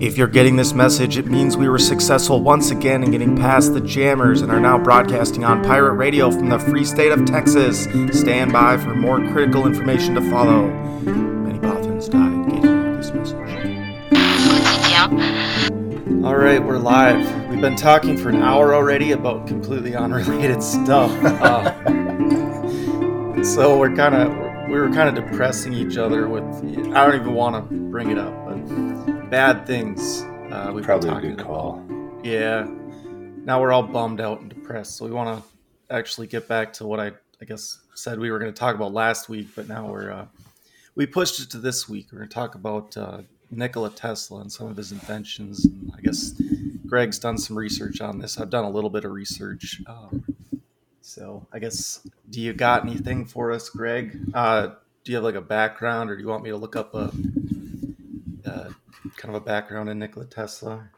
If you're getting this message, it means we were successful once again in getting past the jammers and are now broadcasting on pirate radio from the free state of Texas. Stand by for more critical information to follow. Many Bothans died getting this message. All right, we're live. We've been talking for an hour already about completely unrelated stuff. Uh, so we're kind of we were kind of depressing each other with. I don't even want to bring it up, but bad things. Uh, we've Probably a good call. about. Yeah. Now we're all bummed out and depressed, so we want to actually get back to what I I guess said we were going to talk about last week, but now we're uh, we pushed it to this week. We're going to talk about uh, Nikola Tesla and some of his inventions. And I guess Greg's done some research on this. I've done a little bit of research. Um, so I guess, do you got anything for us, Greg? Uh, do you have like a background, or do you want me to look up a uh, kind of a background in Nikola Tesla?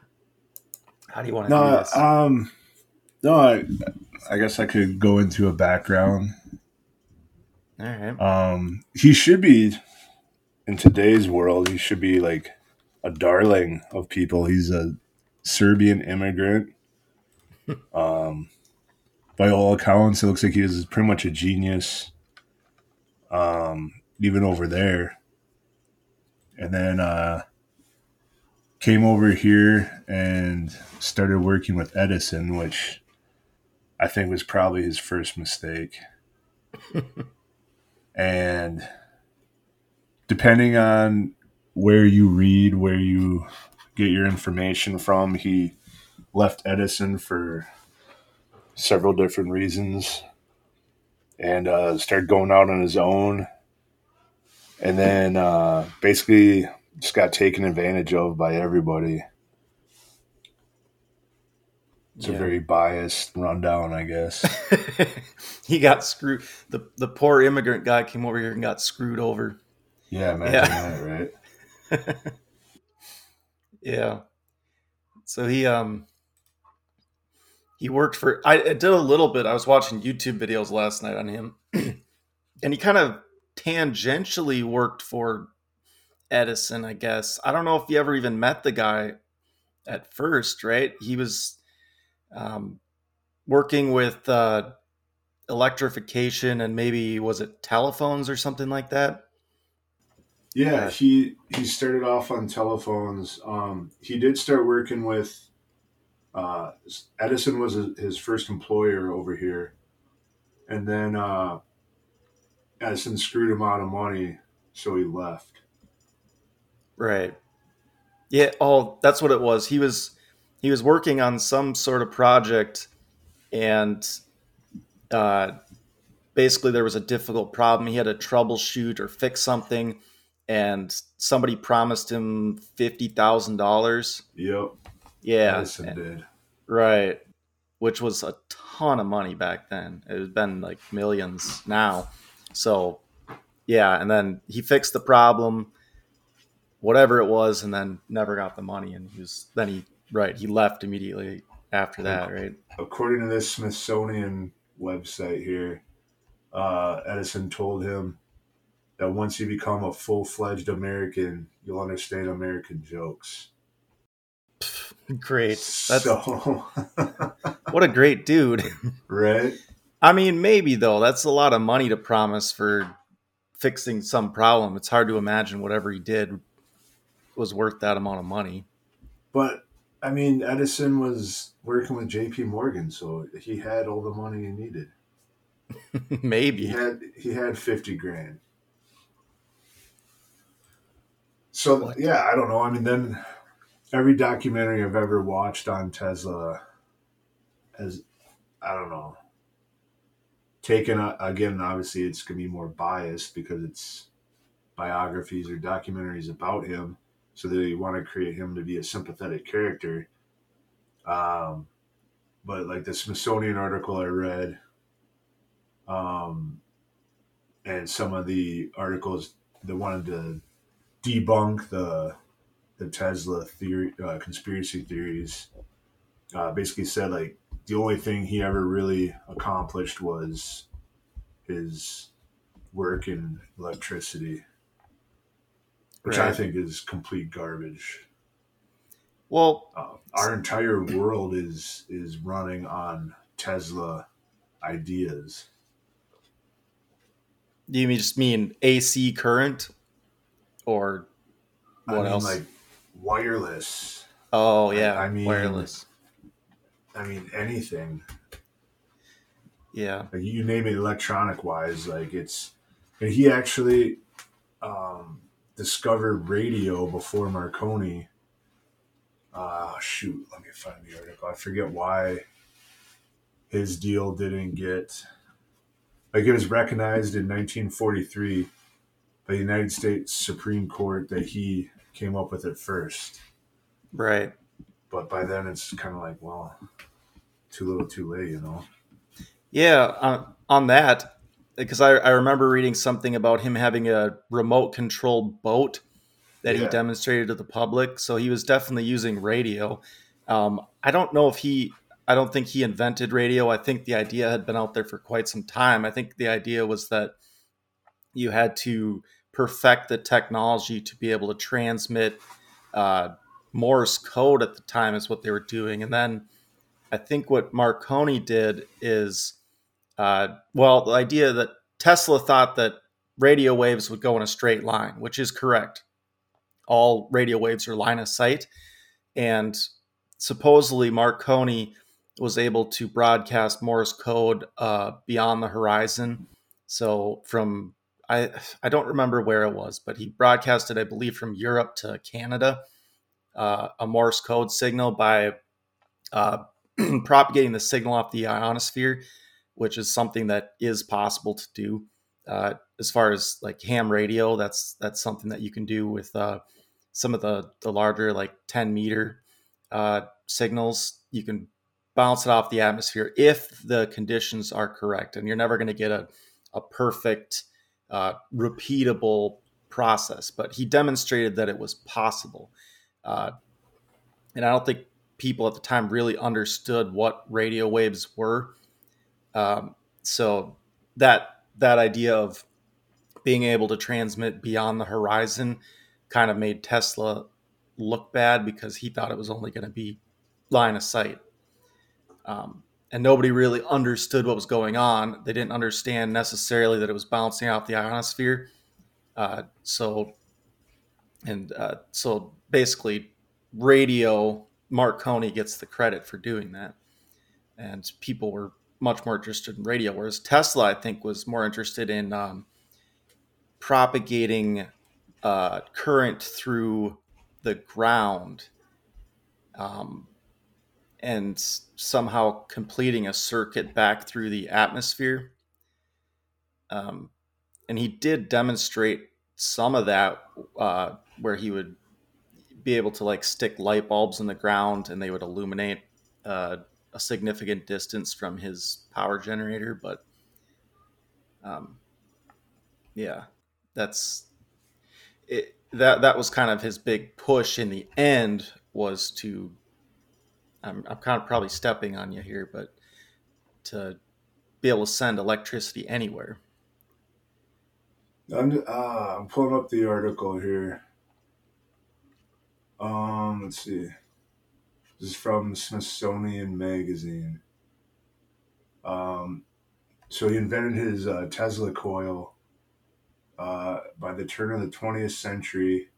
How do you want to do this? um, no, I, I guess I could go into a background. All right. Um, he should be in today's world. He should be like a darling of people. He's a Serbian immigrant. Um, by all accounts, it looks like he is pretty much a genius. Um, even over there, and then uh, came over here and started working with Edison, which I think was probably his first mistake. and depending on where you read, where you get your information from, he left Edison for several different reasons and uh, started going out on his own. And then uh, basically just got taken advantage of by everybody. It's a very biased rundown, I guess. he got screwed. The the poor immigrant guy came over here and got screwed over. Yeah, imagine Yeah. that, right? Yeah. So he um he worked for I, I did a little bit. I was watching YouTube videos last night on him. and he kind of tangentially worked for Edison, I guess. I don't know if you ever even met the guy at first, right? He was um working with uh electrification and maybe was it telephones or something like that? Yeah, he he started off on telephones. Um, he did start working with uh, Edison was his first employer over here, and then uh, Edison screwed him out of money, so he left. Right. Yeah. Oh, that's what it was. He was he was working on some sort of project, and uh, basically there was a difficult problem. He had to troubleshoot or fix something, and somebody promised him fifty thousand dollars. Yep, Yeah. Edison did. Right. Which was a ton of money back then. It had been like millions now. So, yeah. And then he fixed the problem, whatever it was, and then never got the money. And he was, then he, right, he left immediately after that, right? According to this Smithsonian website here, uh, Edison told him that once you become a full fledged American, you'll understand American jokes. Great. That's so, what a great dude. right? I mean, maybe though, that's a lot of money to promise for fixing some problem. It's hard to imagine whatever he did was worth that amount of money. But I mean, Edison was working with J.P. Morgan, so he had all the money he needed. Maybe he had he had fifty grand. So yeah, I don't know. I mean, then every documentary I've ever watched on Tesla has, I don't know, taken a, again. Obviously, it's gonna be more biased because it's biographies or documentaries about him, so they want to create him to be a sympathetic character. Um, but like the Smithsonian article I read, um, and some of the articles that wanted to debunk the the Tesla theory uh, conspiracy theories, uh, basically said like the only thing he ever really accomplished was his work in electricity. which right. I think is complete garbage. Well, uh, our entire world is is running on Tesla ideas. Do you just mean AC current, or what I mean, else? Like wireless. Oh yeah, I, I mean wireless. I mean anything. Yeah, like you name it, electronic wise, like it's. And he actually um, discovered radio before Marconi. Uh, shoot, let me find the article. I forget why his deal didn't get like it was recognized in 1943 by the United States Supreme Court that he came up with it first. Right. But by then it's kind of like, well, too little, too late, you know. Yeah, uh, on that, because I, I remember reading something about him having a remote controlled boat that yeah. he demonstrated to the public. So he was definitely using radio. Um, I don't know if he I don't think he invented radio. I think the idea had been out there for quite some time. I think the idea was that you had to perfect the technology to be able to transmit uh, Morse code at the time, is what they were doing. And then I think what Marconi did is, uh, well, the idea that Tesla thought that radio waves would go in a straight line, which is correct. All radio waves are line of sight. And supposedly Marconi was able to broadcast Morse code uh, beyond the horizon. So from I I don't remember where it was, but he broadcasted, I believe, from Europe to Canada, uh, a Morse code signal by uh, propagating the signal off the ionosphere, which is something that is possible to do. Uh, as far as like ham radio, that's that's something that you can do with uh, some of the the larger like 10 meter uh, signals. You can bounce it off the atmosphere if the conditions are correct. And you're never going to get a, a perfect, uh, repeatable process. But he demonstrated that it was possible. Uh, and I don't think people at the time really understood what radio waves were. Um, so that that idea of being able to transmit beyond the horizon kind of made Tesla look bad because he thought it was only going to be line of sight. Um, and nobody really understood what was going on. They didn't understand necessarily that it was bouncing off the ionosphere. Uh, so, and uh, so basically, radio Marconi gets the credit for doing that, and people were much more interested in radio. Whereas Tesla, I think, was more interested in um, propagating uh, current through the ground. Um, and somehow completing a circuit back through the atmosphere. Um, and he did demonstrate some of that uh, where he would be able to like stick light bulbs in the ground and they would illuminate uh, a significant distance from his power generator. But um, yeah, that's it. That that was kind of his big push in the end was to I'm, I'm kind of probably stepping on you here, but to be able to send electricity anywhere. I'm, uh, I'm pulling up the article here. Um, let's see. This is from Smithsonian Magazine. Um, so he invented his uh, Tesla coil uh, by the turn of the 20th century.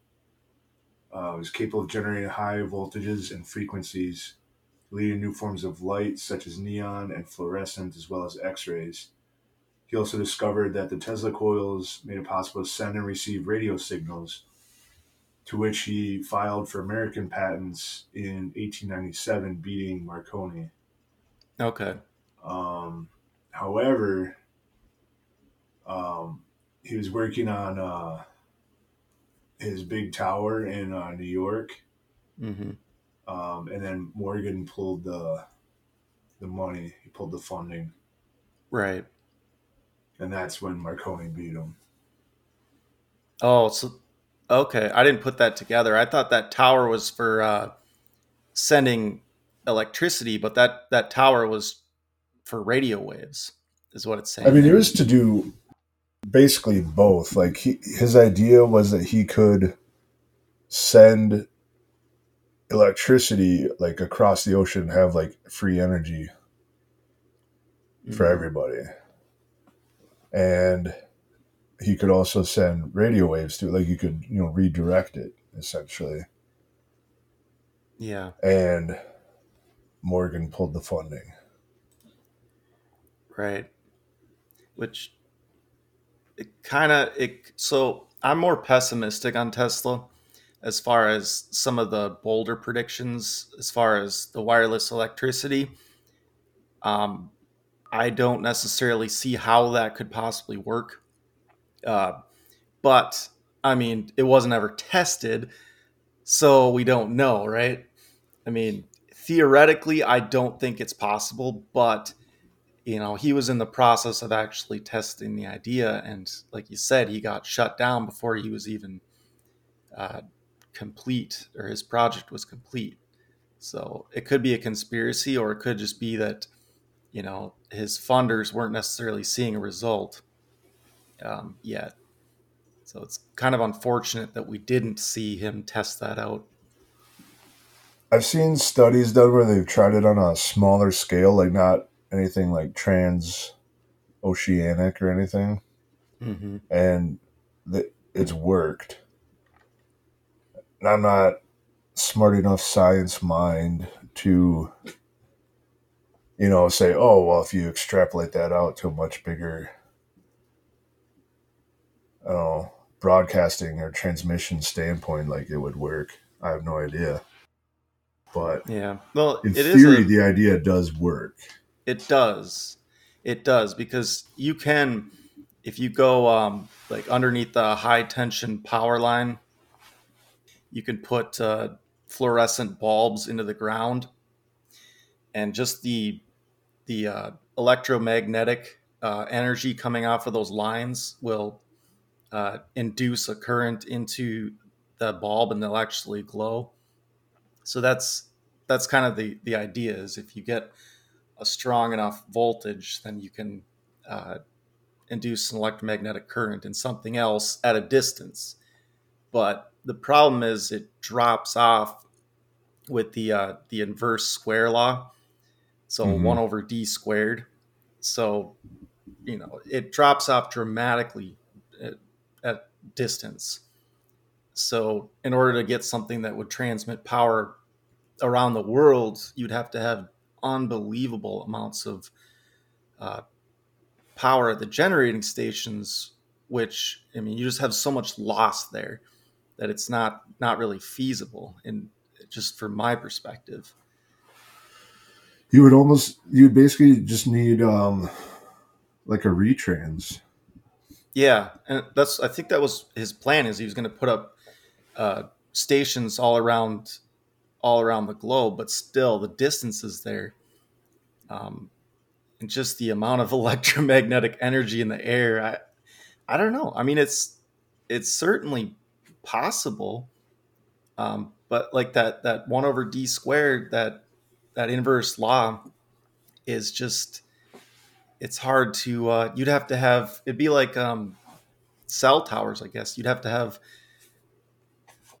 Uh, was capable of generating high voltages and frequencies leading new forms of light such as neon and fluorescent as well as X-rays. He also discovered that the Tesla coils made it possible to send and receive radio signals, to which he filed for American patents in 1897, beating Marconi. Okay. Um, however, um, he was working on uh, his big tower in uh, New York. Mm-hmm. Um, and then Morgan pulled the the money. He pulled the funding. Right. And that's when Marconi beat him. Oh, so okay. I didn't put that together. I thought that tower was for uh, sending electricity, but that that tower was for radio waves. Is what it's saying. I mean, it was to do basically both. Like he, his idea was that he could send electricity like across the ocean have like free energy for Mhm. everybody and he could also send radio waves to like you could you know redirect it essentially Yeah, and morgan pulled the funding right. Which it kind of it. So I'm more pessimistic on Tesla as far as some of the bolder predictions as far as the wireless electricity. Um, I don't necessarily see how that could possibly work. Uh, but I mean, it wasn't ever tested, so we don't know, right? I mean, theoretically, I don't think it's possible, but you know, he was in the process of actually testing the idea, and like you said, he got shut down before he was even uh, complete, or his project was complete. So it could be a conspiracy, or it could just be that you know his funders weren't necessarily seeing a result um, yet. So it's kind of unfortunate that we didn't see him test that out. i've seen studies done where they've tried it on a smaller scale like not anything like trans oceanic or anything Mm-hmm. and it's worked i'm not smart enough science mind to you know say oh well if you extrapolate that out to a much bigger I don't know, broadcasting or transmission standpoint like it would work i have no idea but Yeah. Well, in it is theory a- the idea does work It does. It does because you can, if you go um, like underneath the high tension power line, you can put uh, fluorescent bulbs into the ground, and just the the uh, electromagnetic uh, energy coming off of those lines will uh, induce a current into the bulb, and they'll actually glow. So that's that's kind of the the idea is if you get a strong enough voltage, then you can uh, induce an electromagnetic current in something else at a distance. But the problem is it drops off with the uh, the inverse square law, so Mhm. one over d squared. So you know it drops off dramatically at, at distance. So in order to get something that would transmit power around the world, you'd have to have unbelievable amounts of uh, power at the generating stations. Which I mean, you just have so much loss there that it's not not really feasible. And just from my perspective, you would almost you would basically just need um like a retrans yeah, and that's I think that was his plan. Is he was going to put up uh, stations all around all around the globe, but still the distances there, um, and just the amount of electromagnetic energy in the air. I, I don't know. I mean, it's it's certainly possible, um, but like that that one over d squared that that inverse law is just it's hard to uh, you'd have to have it'd be like um, cell towers, I guess. You'd have to have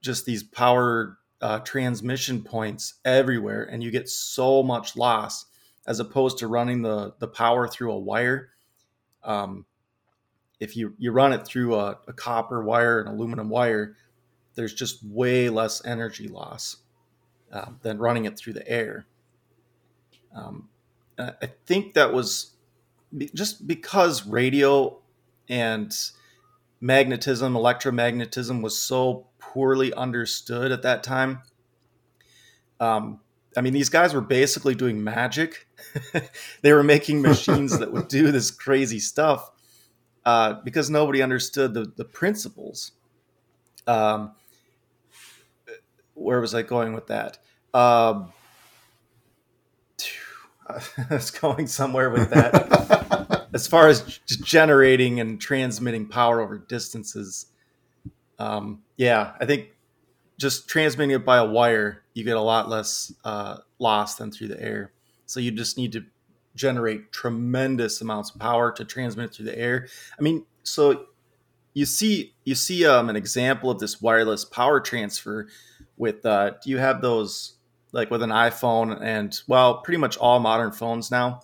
just these power uh, transmission points everywhere, and you get so much loss as opposed to running the the power through a wire. Um, if you you run it through a, a copper wire, an aluminum wire, there's just way less energy loss uh, than running it through the air. Um, I think that was just because radio and magnetism, electromagnetism was so poorly understood at that time. Um, I mean, these guys were basically doing magic. they were making machines that would do this crazy stuff uh, because nobody understood the, the principles. Um, where was I going with that? Um, I was going somewhere with that as far as generating and transmitting power over distances, um, yeah, I think just transmitting it by a wire, you get a lot less uh, loss than through the air. So you just need to generate tremendous amounts of power to transmit through the air. I mean, so you see you see um, an example of this wireless power transfer with uh, do you have those like with an iphone and well pretty much all modern phones now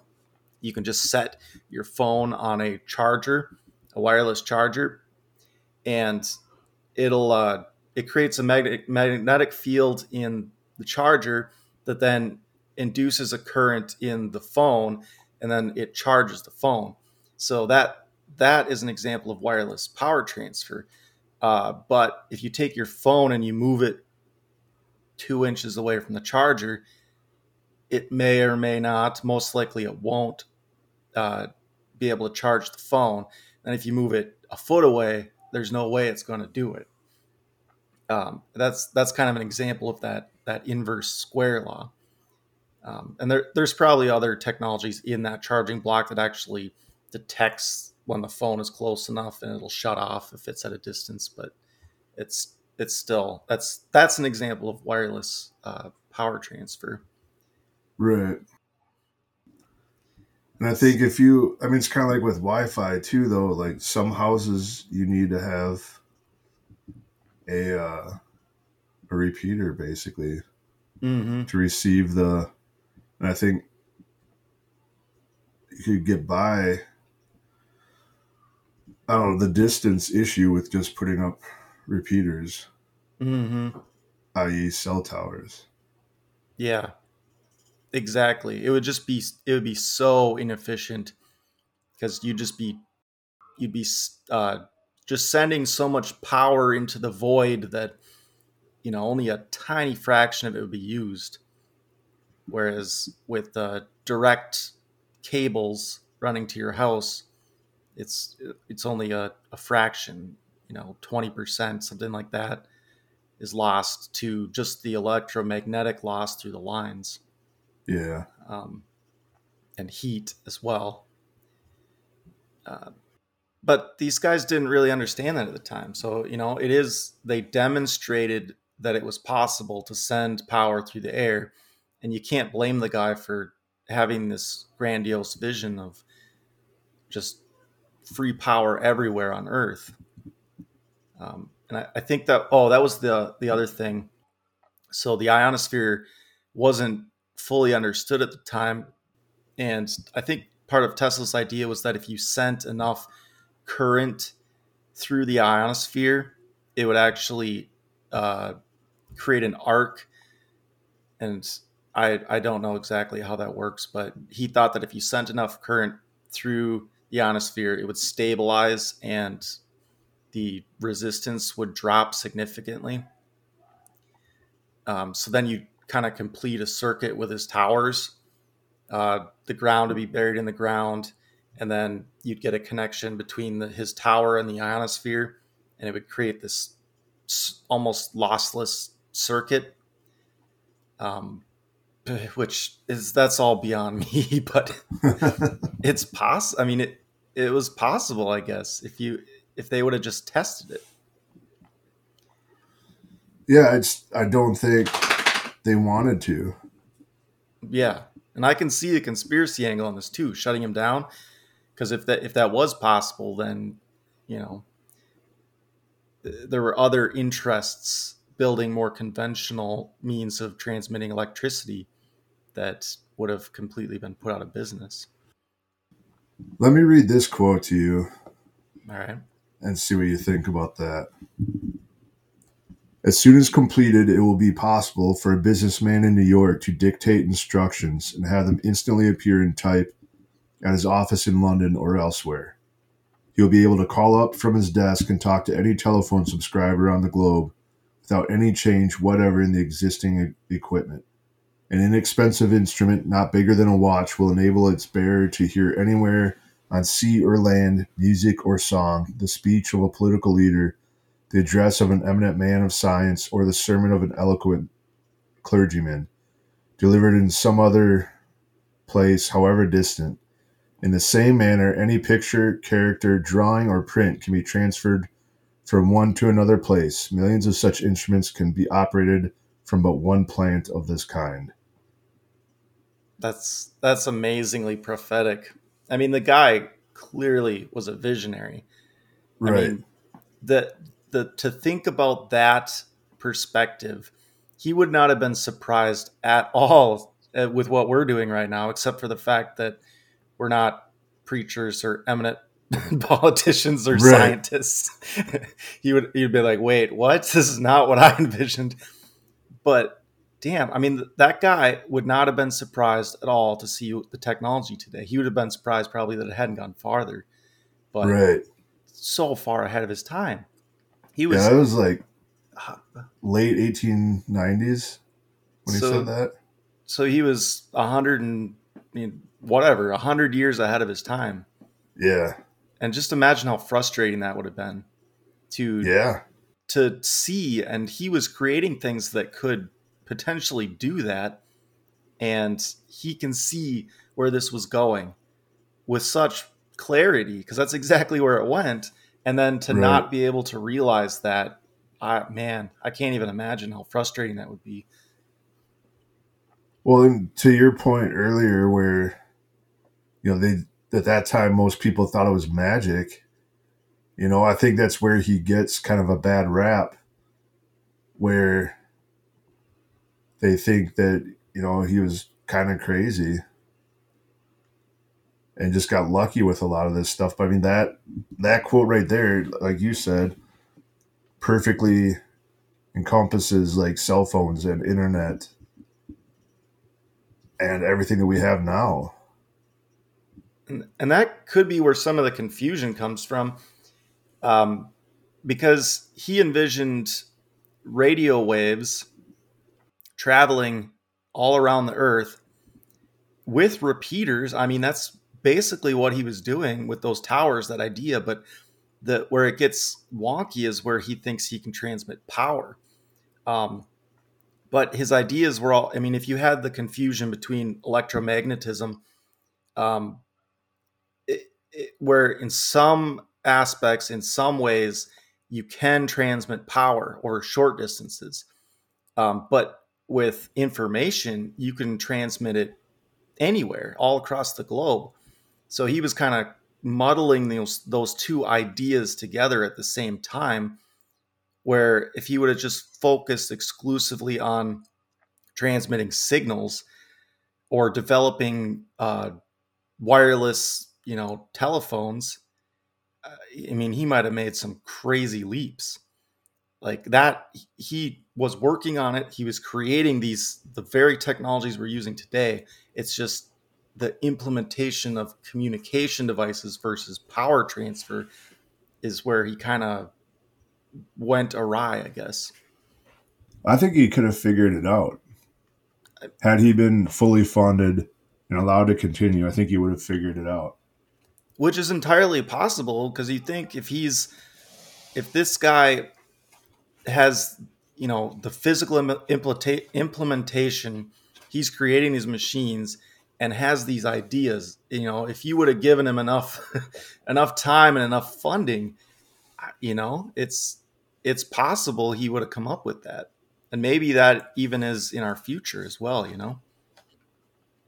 you can just set your phone on a charger a wireless charger and it'll uh, it creates a magnetic magnetic field in the charger that then induces a current in the phone and then it charges the phone. So that that is an example of wireless power transfer. Uh, but if you take your phone and you move it two inches away from the charger it may or may not most likely it won't uh, be able to charge the phone. And if you move it a foot away there's no way it's going to do it. Um, that's that's kind of an example of that that inverse square law. Um, and there, there's probably other technologies in that charging block that actually detects when the phone is close enough and it'll shut off if it's at a distance. But it's it's still that's that's an example of wireless uh, power transfer. Right. And I think if you, I mean, it's kind of like with Wi-Fi too, though. Like some houses, you need to have a uh, a repeater basically mm-hmm. to receive the. And I think you could get by. I don't know the distance issue with just putting up repeaters, mm-hmm. i.e., cell towers. Yeah, exactly. It would just be it would be so inefficient because you'd just be you'd be uh, just sending so much power into the void that you know only a tiny fraction of it would be used whereas with uh, direct cables running to your house it's it's only a, a fraction you know 20% something like that is lost to just the electromagnetic loss through the lines yeah um, and heat as well uh, but these guys didn't really understand that at the time. So, you know, it is, they demonstrated that it was possible to send power through the air. And you can't blame the guy for having this grandiose vision of just free power everywhere on Earth. Um, and I, I think that, oh, that was the, the other thing. So the ionosphere wasn't fully understood at the time. And I think part of Tesla's idea was that if you sent enough current through the ionosphere, it would actually uh, create an arc. And I, I don't know exactly how that works, but he thought that if you sent enough current through the ionosphere, it would stabilize and the resistance would drop significantly. Um, so then you kind of complete a circuit with his towers. Uh, the ground to be buried in the ground and then you'd get a connection between the, his tower and the ionosphere, and it would create this almost lossless circuit. Um, which is that's all beyond me, but it's possible. I mean, it it was possible, I guess, if you if they would have just tested it. Yeah, it's. I don't think they wanted to. Yeah, and I can see the conspiracy angle on this too, shutting him down because if that if that was possible, then you know there were other interests building more conventional means of transmitting electricity that would have completely been put out of business. Let me read this quote to you. All right. And see what you think about that. As soon as completed, it will be possible for a businessman in New York to dictate instructions and have them instantly appear in type at his office in London or elsewhere. He'll be able to call up from his desk and talk to any telephone subscriber on the globe without any change whatever in the existing equipment. An inexpensive instrument not bigger than a watch will enable its bearer to hear anywhere on sea or land music or song, the speech of a political leader, the address of an eminent man of science, or the sermon of an eloquent clergyman, delivered in some other place, however distant, in the same manner, any picture, character, drawing, or print can be transferred from one to another place. Millions of such instruments can be operated from but one plant of this kind. That's that's amazingly prophetic. I mean, the guy clearly was a visionary. Right. I mean, the the to think about that perspective, he would not have been surprised at all uh, with what we're doing right now, except for the fact that we're not preachers or eminent politicians or right. scientists. he would he'd be like, "Wait, what? This is not what I envisioned." But damn, I mean, that guy would not have been surprised at all to see the technology today. He would have been surprised probably that it hadn't gone farther, but right. so far ahead of his time. He was. Yeah, it was like late 1890s when so, he said that. So he was a hundred and I mean, whatever, a hundred years ahead of his time. Yeah. And just imagine how frustrating that would have been to yeah to see and he was creating things that could potentially do that and he can see where this was going with such clarity because that's exactly where it went and then to right. not be able to realize that I man I can't even imagine how frustrating that would be well to your point earlier where you know they at that time most people thought it was magic you know i think that's where he gets kind of a bad rap where they think that you know he was kind of crazy and just got lucky with a lot of this stuff. But I mean that that quote right there, like you said, perfectly encompasses like cell phones and internet and everything that we have now. And, and that could be where some of the confusion comes from, um, because he envisioned radio waves traveling all around the earth with repeaters. I mean, that's basically what he was doing with those towers, that idea. But the where it gets wonky is where he thinks he can transmit power. Um, but his ideas were all. I mean, if you had the confusion between electromagnetism, um, it, it, where in some aspects, in some ways, you can transmit power over short distances, um, but with information, you can transmit it anywhere, all across the globe. So he was kind of muddling those those two ideas together at the same time. Where if he would have just focused exclusively on transmitting signals or developing uh, wireless, you know, telephones, uh, I mean, he might have made some crazy leaps like that. He was working on it. He was creating these the very technologies we're using today. It's just the implementation of communication devices versus power transfer is where he kind of went awry, I guess. I think he could have figured it out. Had he been fully funded and allowed to continue, I think he would have figured it out. Which is entirely possible because you think if he's if this guy has you know the physical implementation he's creating these machines and has these ideas. You know if you would have given him enough enough time and enough funding you know it's it's possible he would have come up with that. And maybe that even is in our future as well you know?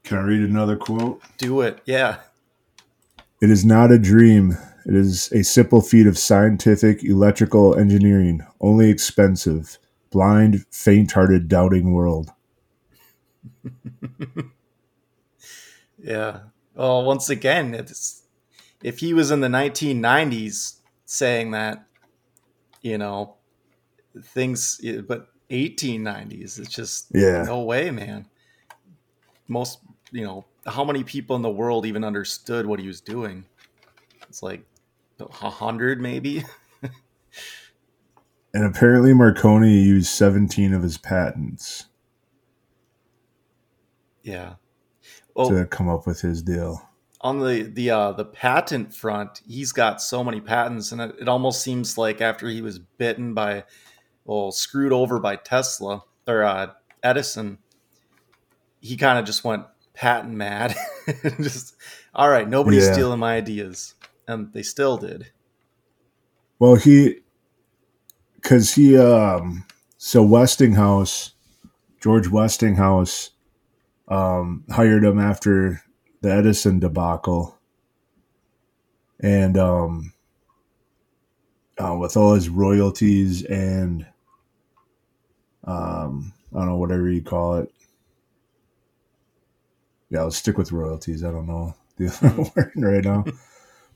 Can i read another quote? Do it yeah. It is not a dream it is a simple feat of scientific electrical engineering only expensive blind faint-hearted doubting world Yeah. Well, once again, it's if he was in the 1990s saying that, you know, things, but 1890s, it's just yeah, no way, man. Most, you know, how many people in the world even understood what he was doing? It's like hundred, maybe. and apparently, Marconi used 17 of his patents. Yeah, well, to come up with his deal. On the the uh, the patent front, he's got so many patents, and it, it almost seems like after he was bitten by, well, screwed over by Tesla or uh, Edison, he kind of just went patent mad. just all right, nobody's yeah. stealing my ideas, and they still did. Well, he because he um so Westinghouse, George Westinghouse um, hired him after the Edison debacle, and um, uh, with all his royalties and um, I don't know whatever you call it. Yeah, let's stick with royalties. I don't know the other word right now,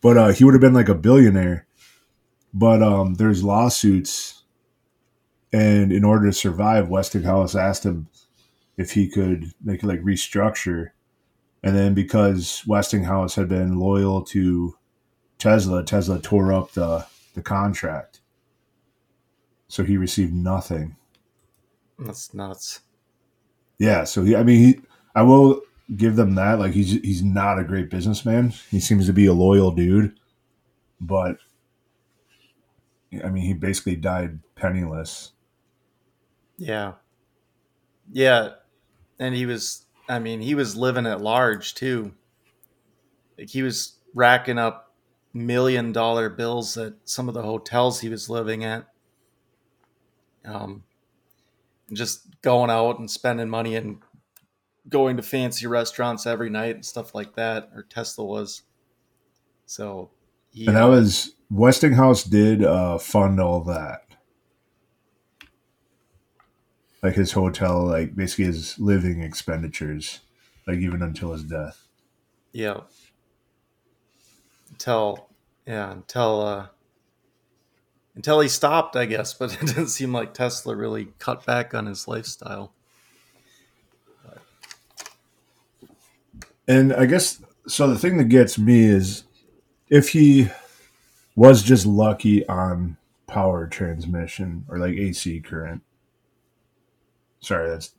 but uh, he would have been like a billionaire. But um, there's lawsuits, and in order to survive, Westinghouse asked him if he could make like restructure, and then because Westinghouse had been loyal to Tesla, Tesla tore up the the contract, so he received nothing. That's nuts. Yeah, so he, I mean, he, I will give them that. Like he's he's not a great businessman. He seems to be a loyal dude, but I mean, he basically died penniless. Yeah. Yeah, and he was. I mean, he was living at large too. Like he was racking up million dollar bills at some of the hotels he was living at. Um, just going out and spending money and going to fancy restaurants every night and stuff like that. Or Tesla was. So, he, and that was Westinghouse did uh, fund all that. Like his hotel, like basically his living expenditures, like even until his death. Yeah. Until, yeah, until uh, until he stopped, I guess. But it didn't seem like Tesla really cut back on his lifestyle. And I guess so. The thing that gets me is if he was just lucky on power transmission or like AC current. Sorry, that's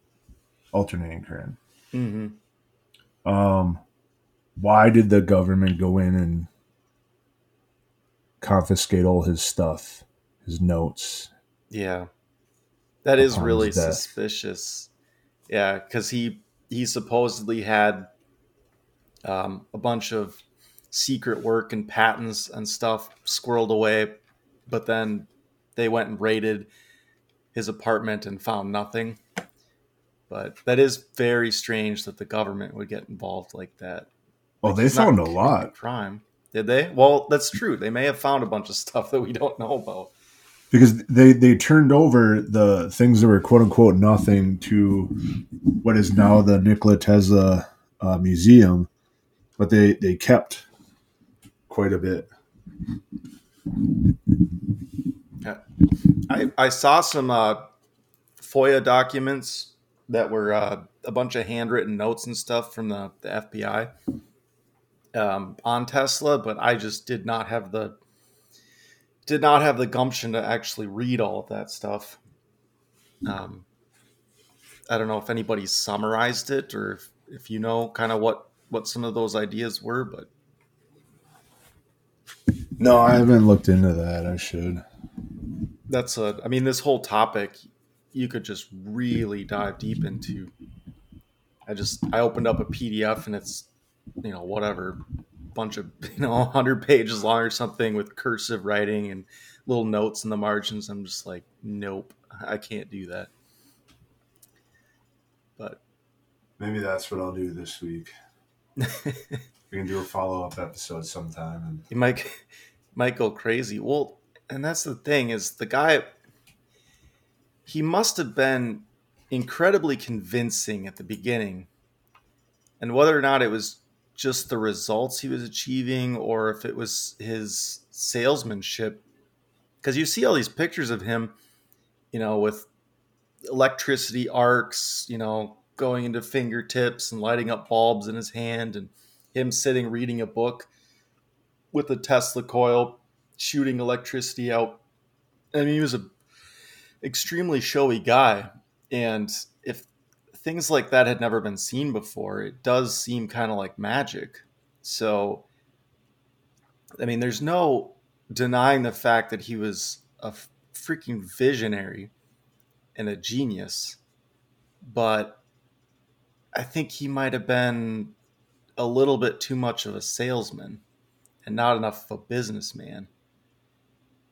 alternating current. Mm-hmm. Um, why did the government go in and confiscate all his stuff, his notes. Yeah, that is really suspicious. Yeah, because he he supposedly had um, a bunch of secret work and patents and stuff squirreled away, but then they went and raided his apartment and found nothing. But that is very strange that the government would get involved like that. Oh, like they found a lot crime. Did they? Well, that's true. They may have found a bunch of stuff that we don't know about. Because they, they turned over the things that were quote unquote nothing to what is now the Nikola Tesla uh, Museum, but they, they kept quite a bit. I, I saw some uh, FOIA documents that were uh, a bunch of handwritten notes and stuff from the, the FBI um, on Tesla, but I just did not have the did not have the gumption to actually read all of that stuff. Um, I don't know if anybody summarized it or if, if you know kind of what what some of those ideas were, but no, I haven't looked into that. I should. That's a. I mean, this whole topic, you could just really dive deep into. I just I opened up a PDF and it's you know whatever bunch of you know 100 pages long or something with cursive writing and little notes in the margins i'm just like nope i can't do that but maybe that's what i'll do this week we can do a follow-up episode sometime and you might might go crazy well and that's the thing is the guy he must have been incredibly convincing at the beginning and whether or not it was just the results he was achieving or if it was his salesmanship. Because you see all these pictures of him, you know, with electricity arcs, you know, going into fingertips and lighting up bulbs in his hand, and him sitting reading a book with a Tesla coil shooting electricity out. I mean, he was a extremely showy guy, and if things like that had never been seen before, it does seem kind of like magic. So, I mean, there's no denying the fact that he was a freaking visionary and a genius, but I think he might have been a little bit too much of a salesman and not enough of a businessman.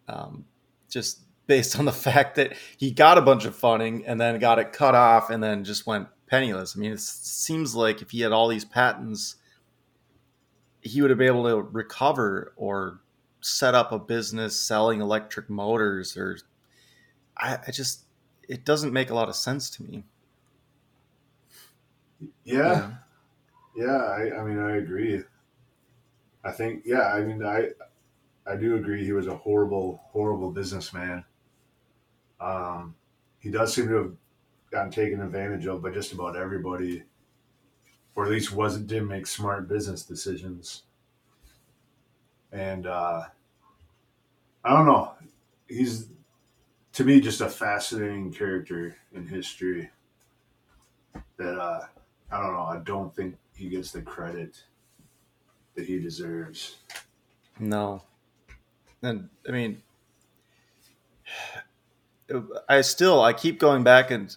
Um, just based on the fact that he got a bunch of funding and then got it cut off and then just went penniless. I mean, it seems like if he had all these patents, he would have been able to recover or set up a business selling electric motors or I, I just it doesn't make a lot of sense to me. Yeah. Yeah, yeah I, I mean I agree. I think yeah, I mean I I do agree he was a horrible, horrible businessman. Um, he does seem to have gotten taken advantage of by just about everybody, or at least wasn't didn't make smart business decisions. And uh, I don't know, he's to me just a fascinating character in history. That uh, I don't know. I don't think he gets the credit that he deserves. No, and I mean, I still I keep going back and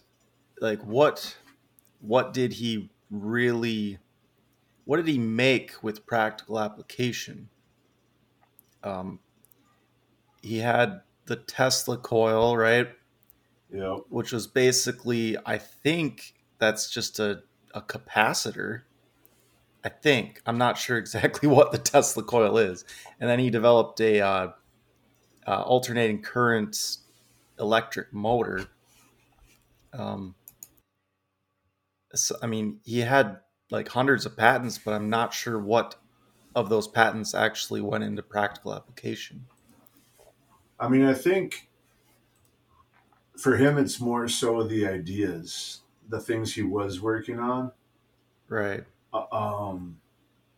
like what what did he really what did he make with practical application? Um, he had the Tesla coil, right? Yeah. Which was basically, I think that's just a, a capacitor. I think I'm not sure exactly what the Tesla coil is, and then he developed a uh, uh, alternating current electric motor. Um, so, I mean, he had like hundreds of patents, but I'm not sure what of those patents actually went into practical application. I mean, I think for him, it's more so the ideas, the things he was working on. Right. Uh, um,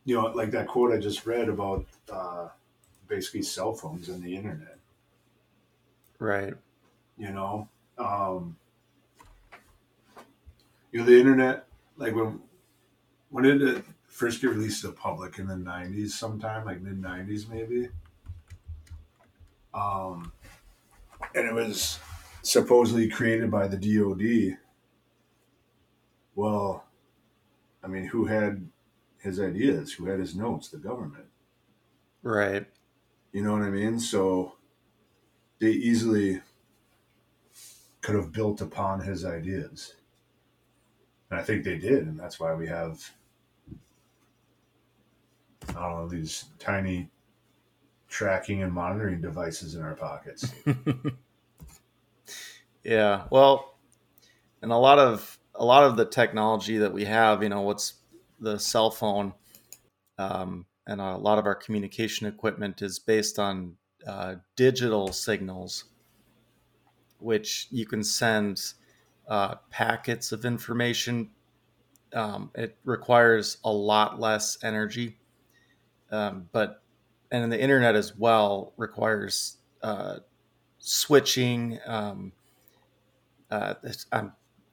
you know, like that quote I just read about uh, basically cell phones and the internet. Right. You know, um, you know the internet, like when when did it first get released to the public in the '90s, sometime like mid '90s, maybe. Um, and it was supposedly created by the DoD. Well, I mean, who had his ideas? Who had his notes? The government. Right. You know what I mean? So they easily could have built upon his ideas. And I think they did, and that's why we have I don't know these tiny tracking and monitoring devices in our pockets. yeah, well, and a lot of a lot of the technology that we have, you know, what's the cell phone, um, and a lot of our communication equipment is based on uh, digital signals, which you can send uh, packets of information. Um, it requires a lot less energy, um, but and the internet as well requires uh, switching. Um, uh,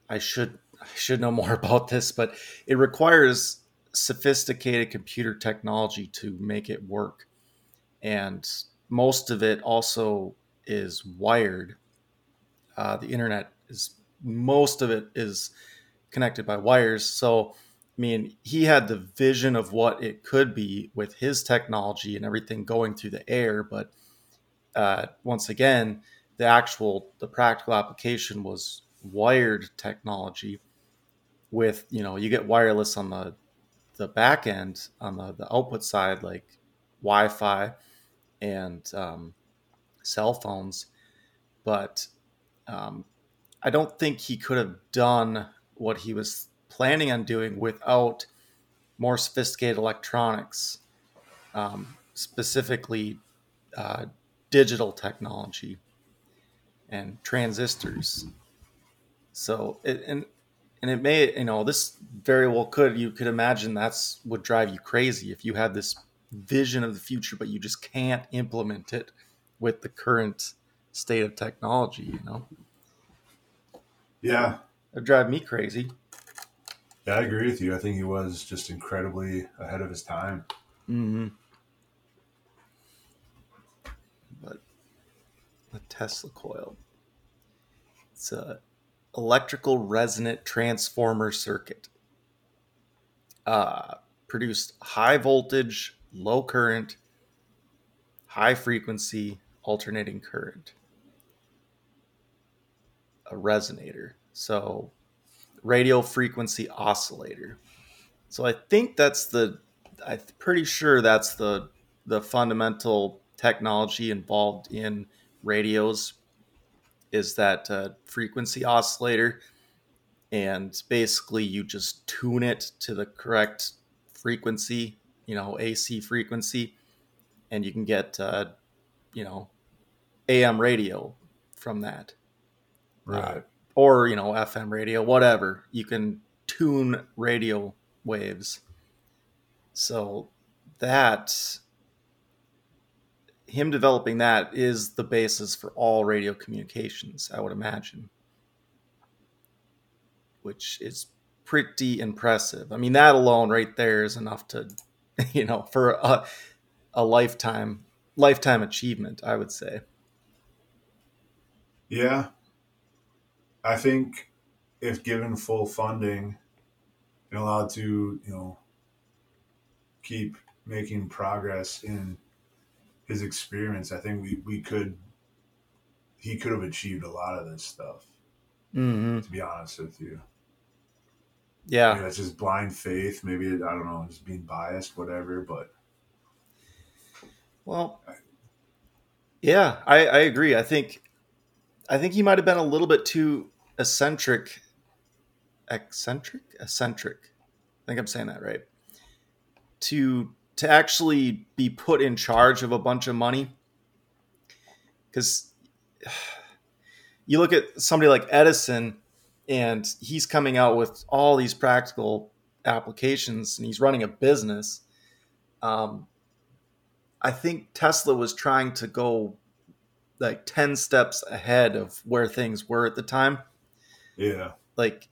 i should I should know more about this, but it requires sophisticated computer technology to make it work, and most of it also is wired. Uh, the internet is most of it is connected by wires. So, I mean, he had the vision of what it could be with his technology and everything going through the air. But uh, once again, the actual the practical application was wired technology. With you know, you get wireless on the the back end on the, the output side, like Wi-Fi and um, cell phones, but um, I don't think he could have done what he was planning on doing without more sophisticated electronics, um, specifically uh, digital technology and transistors. So it, and and it may you know this very well could you could imagine that's would drive you crazy if you had this vision of the future but you just can't implement it with the current state of technology you know? Yeah. It'd drive me crazy. Yeah i agree with you. I think he was just incredibly ahead of his time. Mm-hmm. but the tesla coil it's a electrical resonant transformer circuit uh, produced high voltage low current, high frequency alternating current. A resonator. So, radio frequency oscillator. So I think that's the I'm pretty sure that's the the fundamental technology involved in radios is that uh, frequency oscillator. And basically you just tune it to the correct frequency you know ac frequency and you can get uh, you know am radio from that. Right. uh, or you know fm radio whatever. You can tune radio waves. So that him developing that is the basis for all radio communications i would imagine. Which is pretty impressive. I mean that alone right there is enough to you know for a, a lifetime lifetime achievement i would say. Yeah. I think if given full funding and allowed to, you know, keep making progress in his experience, I think we, we could he could have achieved a lot of this stuff, mm-hmm. to be honest with you. yeah Maybe that's just blind faith, maybe I don't know, just being biased, whatever, but Well, yeah, I, I agree. I think I think he might have been a little bit too eccentric, eccentric, eccentric. I think I'm saying that right. To to actually be put in charge of a bunch of money, because you look at somebody like Edison, and he's coming out with all these practical applications, and he's running a business. Um, I think Tesla was trying to go like 10 steps ahead of where things were at the time. yeah. Like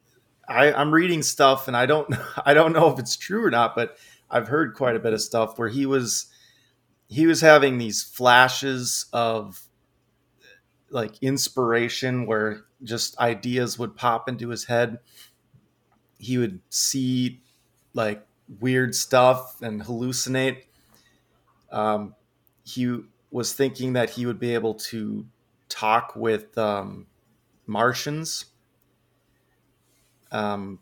I, I'm reading stuff and I don't I don't know if it's true or not, but I've heard quite a bit of stuff where he was he was having these flashes of like inspiration where just ideas would pop into his head. He would see like weird stuff and hallucinate. Um, he was thinking that he would be able to talk with um, Martians, um,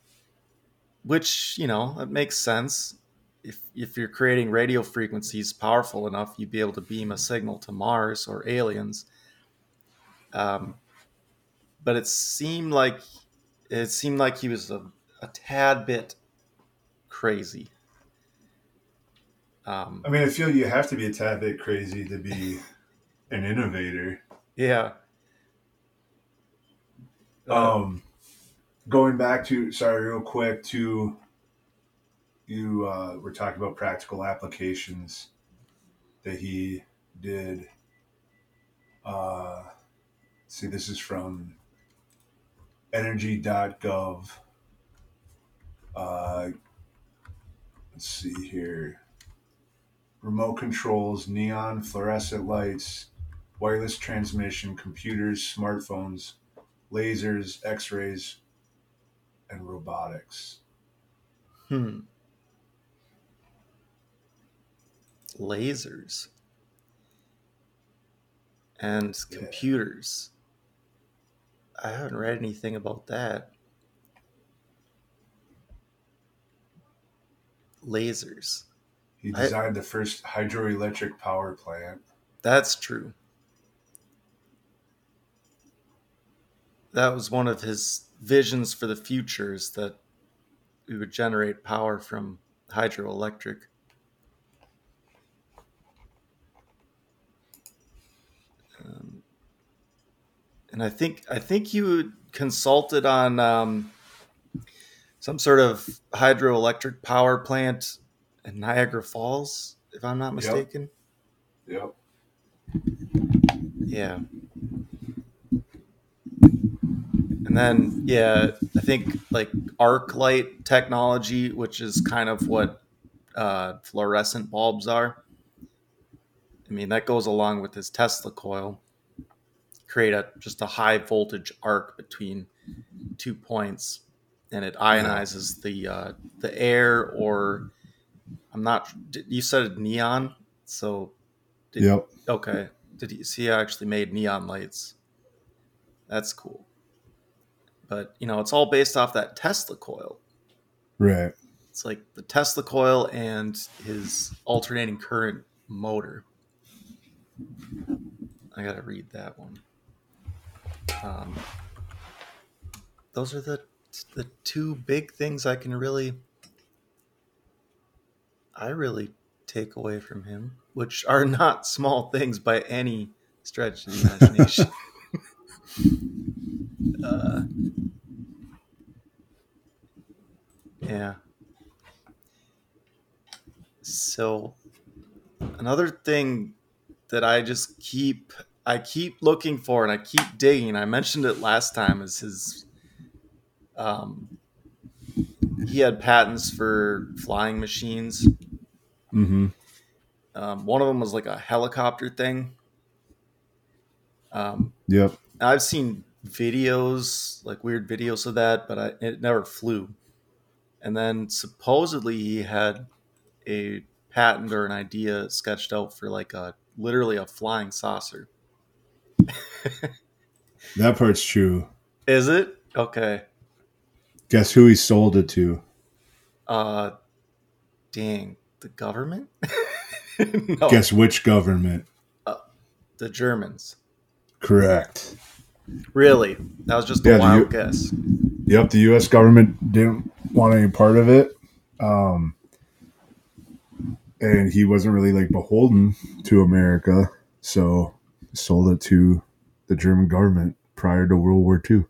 which you know it makes sense. If if you're creating radio frequencies powerful enough, you'd be able to beam a signal to Mars or aliens. Um, but it seemed like it seemed like he was a, a tad bit crazy. Um, I mean, I feel you have to be a tad bit crazy to be an innovator. yeah. Um, going back to sorry, real quick to you uh, were talking about practical applications that he did. Uh, see, this is from energy.gov. Uh, let's see here. Remote controls, neon fluorescent lights, wireless transmission, computers, smartphones, lasers, x rays, and robotics. Hmm. Lasers and Yeah. computers. I haven't read anything about that. Lasers. He I- designed the first hydroelectric power plant. That's true. That was one of his visions for the future is that we would generate power from hydroelectric. And I think I think you consulted on um, some sort of hydroelectric power plant in Niagara Falls, if I'm not Yep. mistaken. Yep. Yeah. And then, yeah, I think like arc light technology, which is kind of what uh, fluorescent bulbs are. I mean, that goes along with his Tesla coil. Create a just a high voltage arc between two points, and it ionizes the uh, the air. Or I'm not. You said neon, so Did- Yep. Okay. Did you see? I actually made neon lights. That's cool. But you know, it's all based off that Tesla coil. Right. It's like the Tesla coil and his alternating current motor. I gotta read that one. Um, those are the the two big things I can really I really take away from him, which are not small things by any stretch of the imagination. uh, yeah. So another thing that I just keep I keep looking for and I keep digging. I mentioned it last time is his um he had patents for flying machines. Mm-hmm. Um, one of them was like a helicopter thing. Um, Yep. I've seen videos, like weird videos of that, but I, it never flew. And then supposedly he had a patent or an idea sketched out for like a literally a flying saucer. That part's true. Is it? Okay. Guess who he sold it to? Uh dang, the government? no, Guess which government? Uh, the Germans. Correct. Really? That was just a Yeah, wild U- guess. Yep, the U.S. government didn't want any part of it, um, and he wasn't really like beholden to America, so sold it to the German government prior to World War II.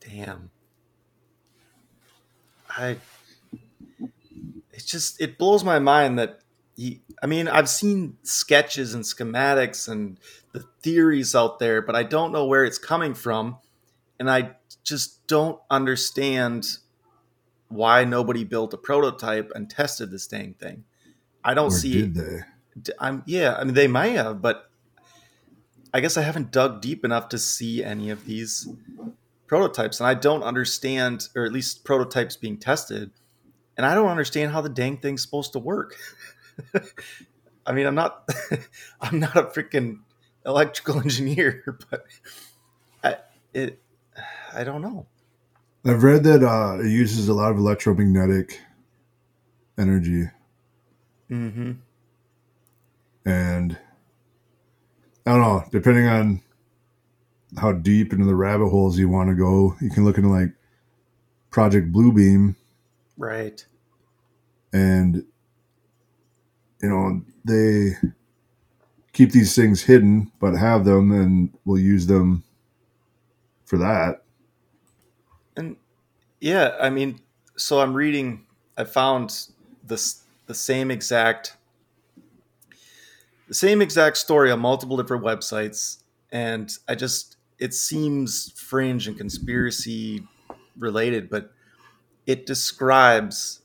Damn. I it's just it blows my mind that he I mean, I've seen sketches and schematics and the theories out there, but I don't know where it's coming from and I just don't understand why nobody built a prototype and tested this dang thing. I don't Or see did they? I'm yeah, I mean they may have, but I guess I haven't dug deep enough to see any of these prototypes, and I don't understand, or at least prototypes being tested, and I don't understand how the dang thing's supposed to work. I mean, I'm not, I'm not a freaking electrical engineer, but I, it, I don't know. I've read that uh, it uses a lot of electromagnetic energy, Mm-hmm. and I don't know. Depending on how deep into the rabbit holes you want to go, you can look into like Project Bluebeam, Right. and you know they keep these things hidden, but have them, and will use them for that. And yeah, I mean, so I'm reading. I found this the same exact the same exact story on multiple different websites, and I just it seems fringe and conspiracy related, but it describes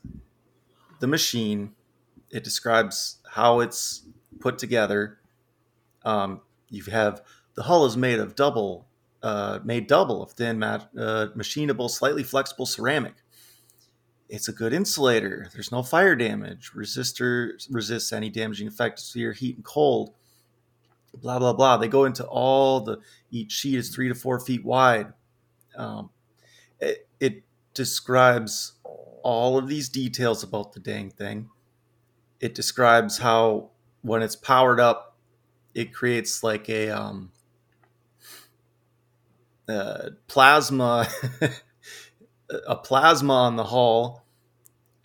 the machine. It describes how it's put together. Um, you have the hull is made of double uh, made double of thin, mat- uh, machinable, slightly flexible ceramic. It's a good insulator. There's no fire damage. Resistor resists any damaging effects to your heat and cold. Blah blah blah. They go into all the each sheet is three to four feet wide. Um, it, it describes all of these details about the dang thing. It describes how when it's powered up, it creates like a um, uh, plasma a plasma on the hull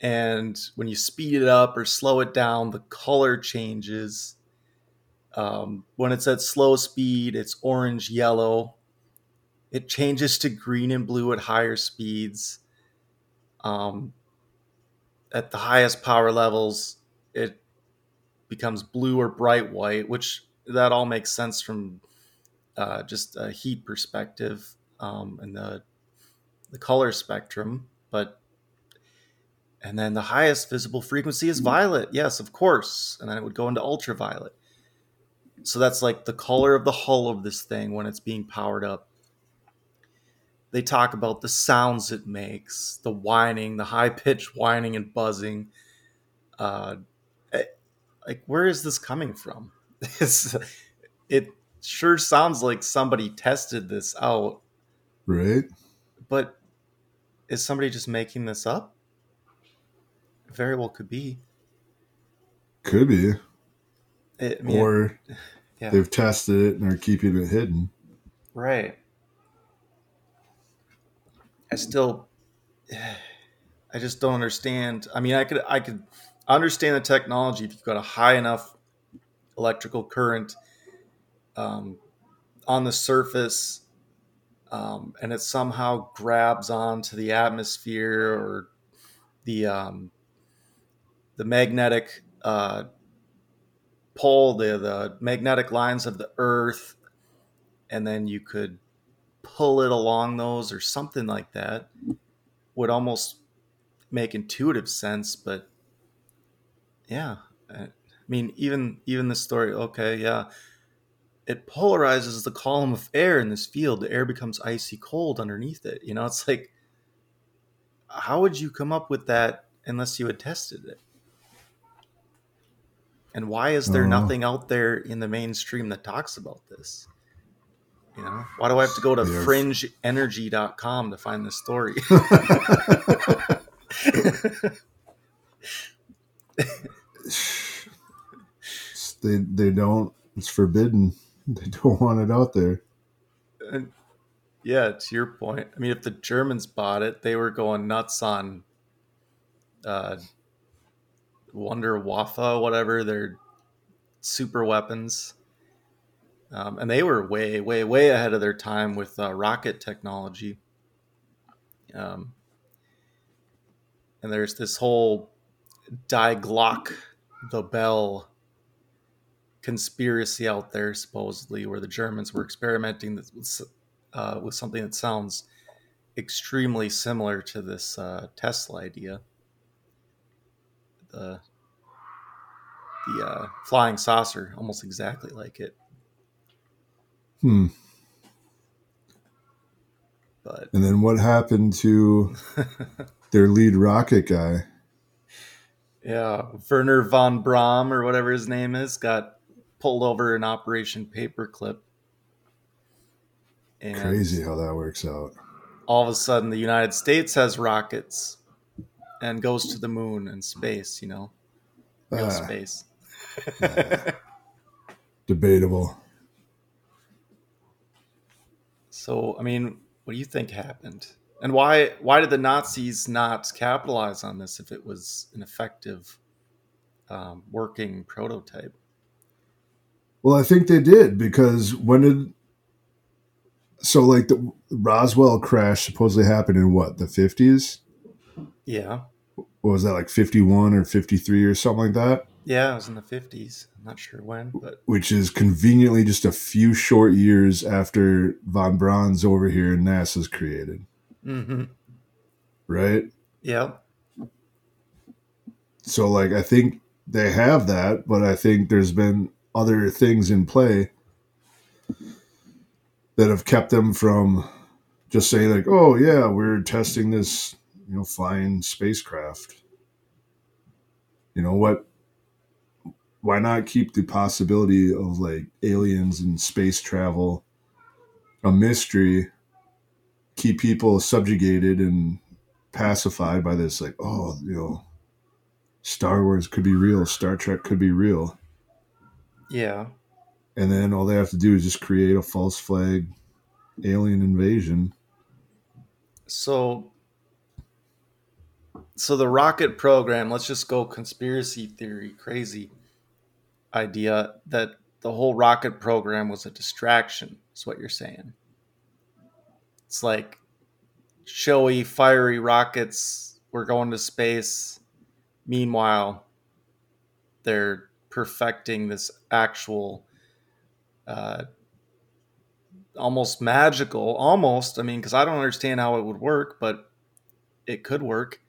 and when you speed it up or slow it down the color changes. Um, when it's at slow speed it's orange yellow. It changes to green and blue at higher speeds. Um, at the highest power levels it becomes blue or bright white which that all makes sense from uh, just a heat perspective um, and the the color spectrum, but and then the highest visible frequency is violet. Yes, of course, and then it would go into ultraviolet. So that's like the color of the hull of this thing when it's being powered up. They talk about the sounds it makes, the whining, the high pitched whining and buzzing. Uh, like, where is this coming from? It's, it sure sounds like somebody tested this out, Right? but is somebody just making this up? Very well could be. Could be. I mean, or Yeah. They've tested it and are keeping it hidden. Right. I still I just don't understand. I mean, I could I could understand the technology if you've got a high enough electrical current um, on the surface um, and it somehow grabs onto the atmosphere or the um, the magnetic uh, pole, the the magnetic lines of the Earth, and then you could pull it along those or something like that. Would almost make intuitive sense, but yeah, I mean, even even the story. Okay, yeah, it polarizes the column of air in this field. The air becomes icy cold underneath it. You know, it's like, how would you come up with that unless you had tested it? And why is there Uh-huh. nothing out there in the mainstream that talks about this? You know, why do I have to go to They're- fringeenergy.com to find this story? they they don't. It's forbidden. They don't want it out there. And yeah, to your point. I mean, if the Germans bought it, they were going nuts on uh, Wunderwaffe, whatever their super weapons, um, and they were way, way, way ahead of their time with uh, rocket technology. Um, and there's this whole Die Glock, the Bell conspiracy out there, supposedly, where the Germans were experimenting with, uh, with something that sounds extremely similar to this uh, Tesla idea. The the uh, flying saucer, almost exactly like it, Hmm. but And then what happened to their lead rocket guy? yeah, Wernher von Braun or whatever his name is got pulled over in Operation Paperclip. And Crazy how that works out. all of a sudden the United States has rockets and goes to the moon and space, you know, real Ah, space. debatable. so, I mean, what do you think happened? And why why did the Nazis not capitalize on this if it was an effective um, working prototype? Well, I think they did because when did so like the Roswell crash supposedly happened in what the fifties? Yeah. What was that like fifty one or fifty three or something like that? Yeah, it was in the 50s. I'm not sure when, but Which is conveniently just a few short years after von Braun's over here and NASA's created, hmm right? yeah. So like I think they have that, but I think there's been other things in play that have kept them from just saying like, "Oh yeah, we're testing this, you know, flying spacecraft." You know what? Why not keep the possibility of like aliens and space travel a mystery? Keep people subjugated and pacified by this, like, oh, you know, Star Wars could be real, Star Trek could be real. Yeah. And then all they have to do is just create a false flag alien invasion. So so the rocket program, let's just go conspiracy theory crazy idea that the whole rocket program was a distraction, is what you're saying. It's like showy, fiery rockets were going to space. Meanwhile, they're perfecting this actual uh, almost magical almost i mean because i don't understand how it would work but it could work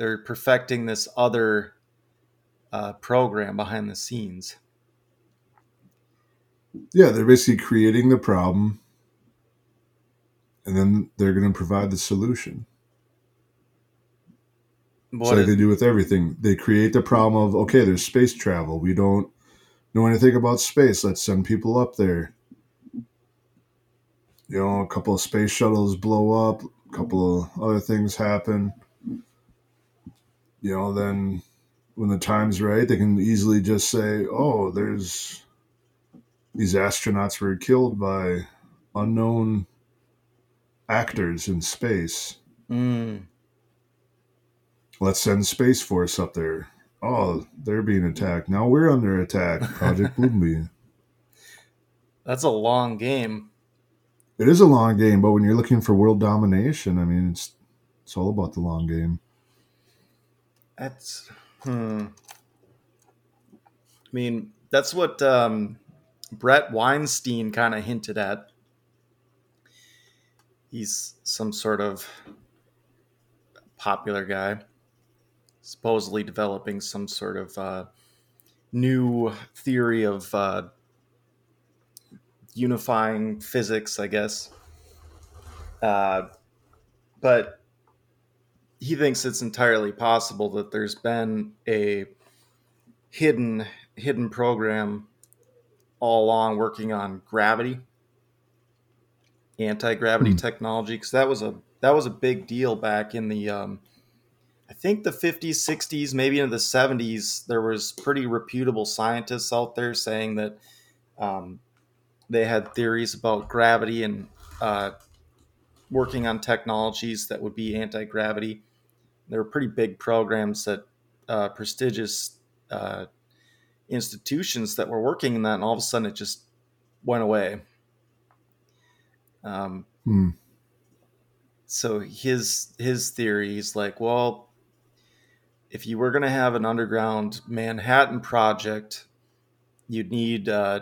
they're perfecting this other uh, program behind the scenes Yeah, they're basically creating the problem and then they're going to provide the solution. what It's like they do with everything. They create the problem of, okay, there's space travel. We don't know anything about space. Let's send people up there. You know, a couple of space shuttles blow up, a couple of other things happen. You know, then when the time's right, they can easily just say, oh, there's these astronauts were killed by unknown actors in space. Mm. Let's send Space Force up there. Oh, they're being attacked. Now we're under attack. Project Bluebeam. That's a long game. It is a long game, but when you're looking for world domination, I mean, it's it's all about the long game. That's hmm. I mean, that's what um, Bret Weinstein kind of hinted at. He's some sort of popular guy, supposedly developing some sort of uh, new theory of uh, unifying physics, I guess. Uh, but he thinks it's entirely possible that there's been a hidden hidden program all along working on gravity anti-gravity Hmm. technology because that was a that was a big deal back in the um, i think the 50s 60s maybe into the 70s there was pretty reputable scientists out there saying that um, they had theories about gravity and uh, working on technologies that would be anti-gravity there were pretty big programs that uh, prestigious uh, institutions that were working in that, and all of a sudden it just went away. Um, Hmm. so his his theory is like, well, if you were going to have an underground Manhattan project, you'd need uh,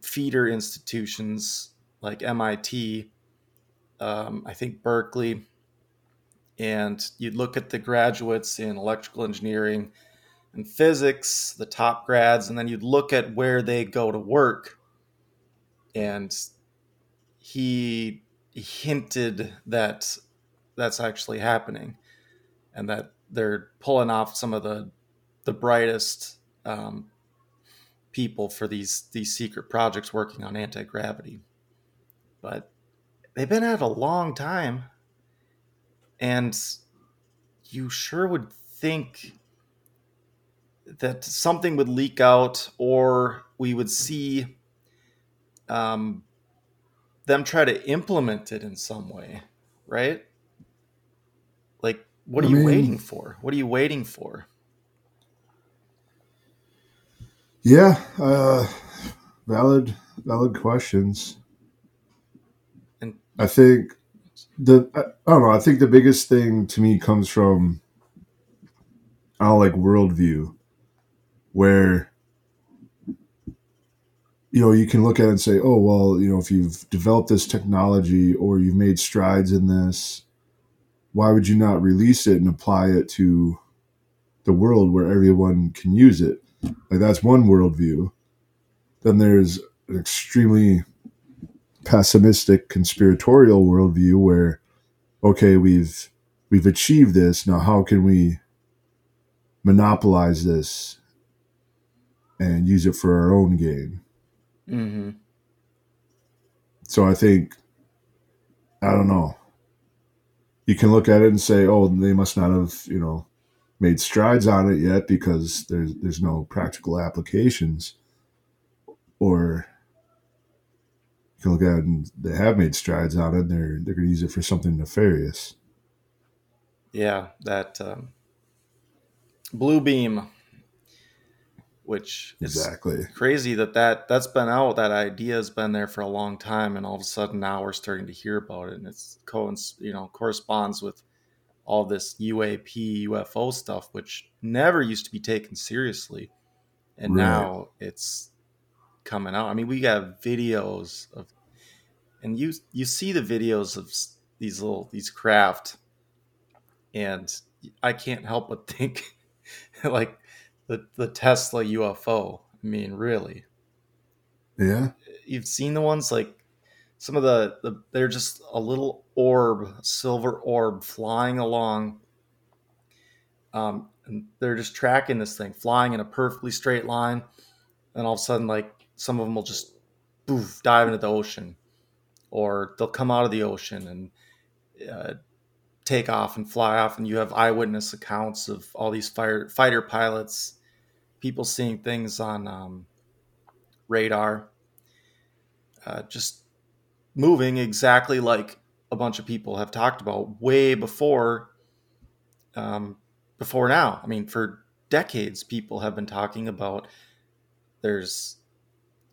feeder institutions like MIT, um, I think Berkeley, and you'd look at the graduates in electrical engineering and physics, the top grads, and then you'd look at where they go to work. And he hinted that that's actually happening and that they're pulling off some of the the brightest um, people for these these secret projects working on anti-gravity but they've been at it a long time and you sure would think that something would leak out or we would see um, them try to implement it in some way right? Like what are I you mean- waiting for? What are you waiting for? Yeah, uh, valid, valid questions. And- I think the I, don't know. I think the biggest thing to me comes from don't like worldview, where you know you can look at it and say, oh well, you know, if you've developed this technology or you've made strides in this, why would you not release it and apply it to the world where everyone can use it? Like that's one worldview. Then there's an extremely pessimistic conspiratorial worldview where, okay, we've we've achieved this. Now how can we monopolize this and use it for our own gain? mm-hmm. So I think I don't know. You can look at it and say, "Oh, they must not have, you know, made strides on it yet because there's there's no practical applications." Or can look at and they have made strides on it. And they're they're going to use it for something nefarious. yeah that um, blue beam which is Exactly. crazy that, that that's been out that idea has been there for a long time and all of a sudden now we're starting to hear about it and it's co you know corresponds with all this UAP UFO stuff which never used to be taken seriously and Right. now it's coming out I mean we got videos of and you you see the videos of these little these craft and I can't help but think like the the Tesla UFO. I mean, really, Yeah. you've seen the ones like some of the, the they're just a little orb, silver orb flying along. Um, and they're just tracking this thing, flying in a perfectly straight line, and all of a sudden, like some of them will just poof, dive into the ocean, or they'll come out of the ocean and uh, take off and fly off, and you have eyewitness accounts of all these fire, fighter pilots, people seeing things on um, radar, uh, just moving exactly like a bunch of people have talked about way before um, before now. I mean, for decades, people have been talking about there's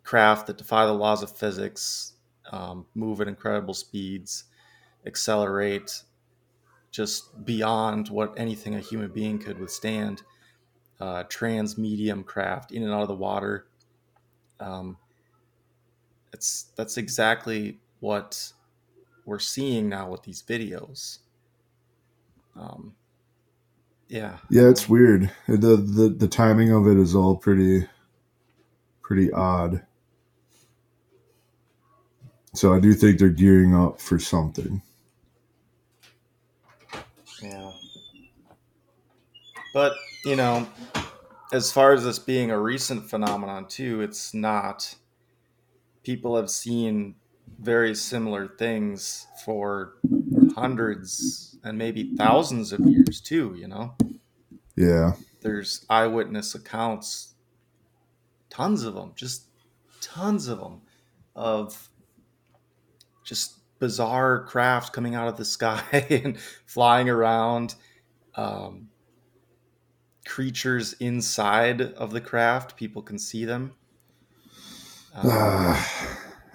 craft that defy the laws of physics, um, move at incredible speeds, accelerate just beyond what anything a human being could withstand. Uh, trans medium craft in and out of the water. Um, it's that's exactly what we're seeing now with these videos. Um, yeah, yeah, it's weird. the the The timing of it is all pretty pretty odd. So I do think they're gearing up for something. Yeah. But, you know, as far as this being a recent phenomenon, too, it's not. People have seen very similar things for hundreds and maybe thousands of years, too, you know? Yeah. There's eyewitness accounts, tons of them, just tons of them, of just bizarre craft coming out of the sky and flying around. Um, creatures inside of the craft, people can see them. Um, uh,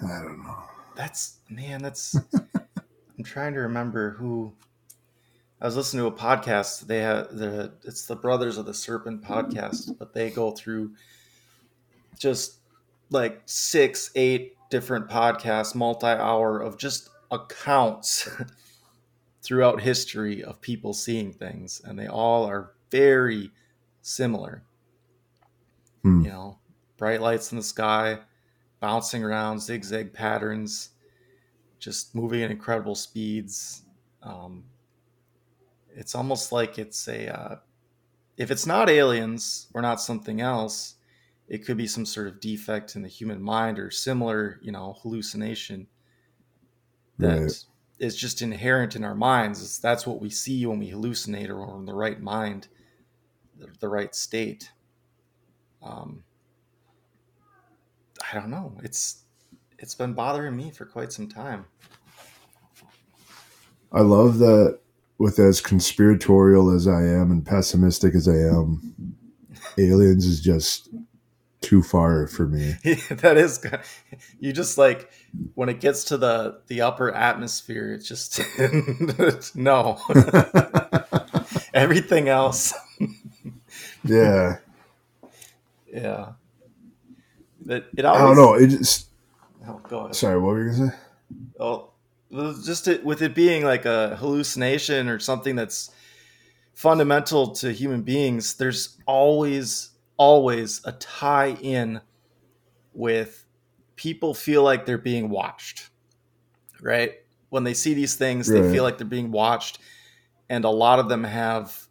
I don't know. That's man. That's. I'm trying to remember who. I was listening to a podcast. They have the it's the Brothers of the Serpent podcast, but they go through just like six, eight different podcasts, multi hour of just accounts throughout history of people seeing things, and they all are very similar. Hmm. You know, bright lights in the sky, bouncing around, zigzag patterns, just moving at incredible speeds. Um, it's almost like it's a uh, if it's not aliens or not something else it could be some sort of defect in the human mind or similar, you know, hallucination that right. is just inherent in our minds. It's, that's what we see when we hallucinate or we're in the right mind, the, the right state. Um, I don't know. It's it's been bothering me for quite some time. I love that with as conspiratorial as I am and pessimistic as I am, aliens is just too far for me. that is you just like when it gets to the the upper atmosphere, it's just no. Everything else. yeah. Yeah. But it always, I don't know. It just. Oh, go ahead. Sorry, what were you gonna say? Oh, just it, with it being like a hallucination or something that's fundamental to human beings, there's always always a tie in with people feel like they're being watched, right? When they see these things, right. they feel like they're being watched. And a lot of them have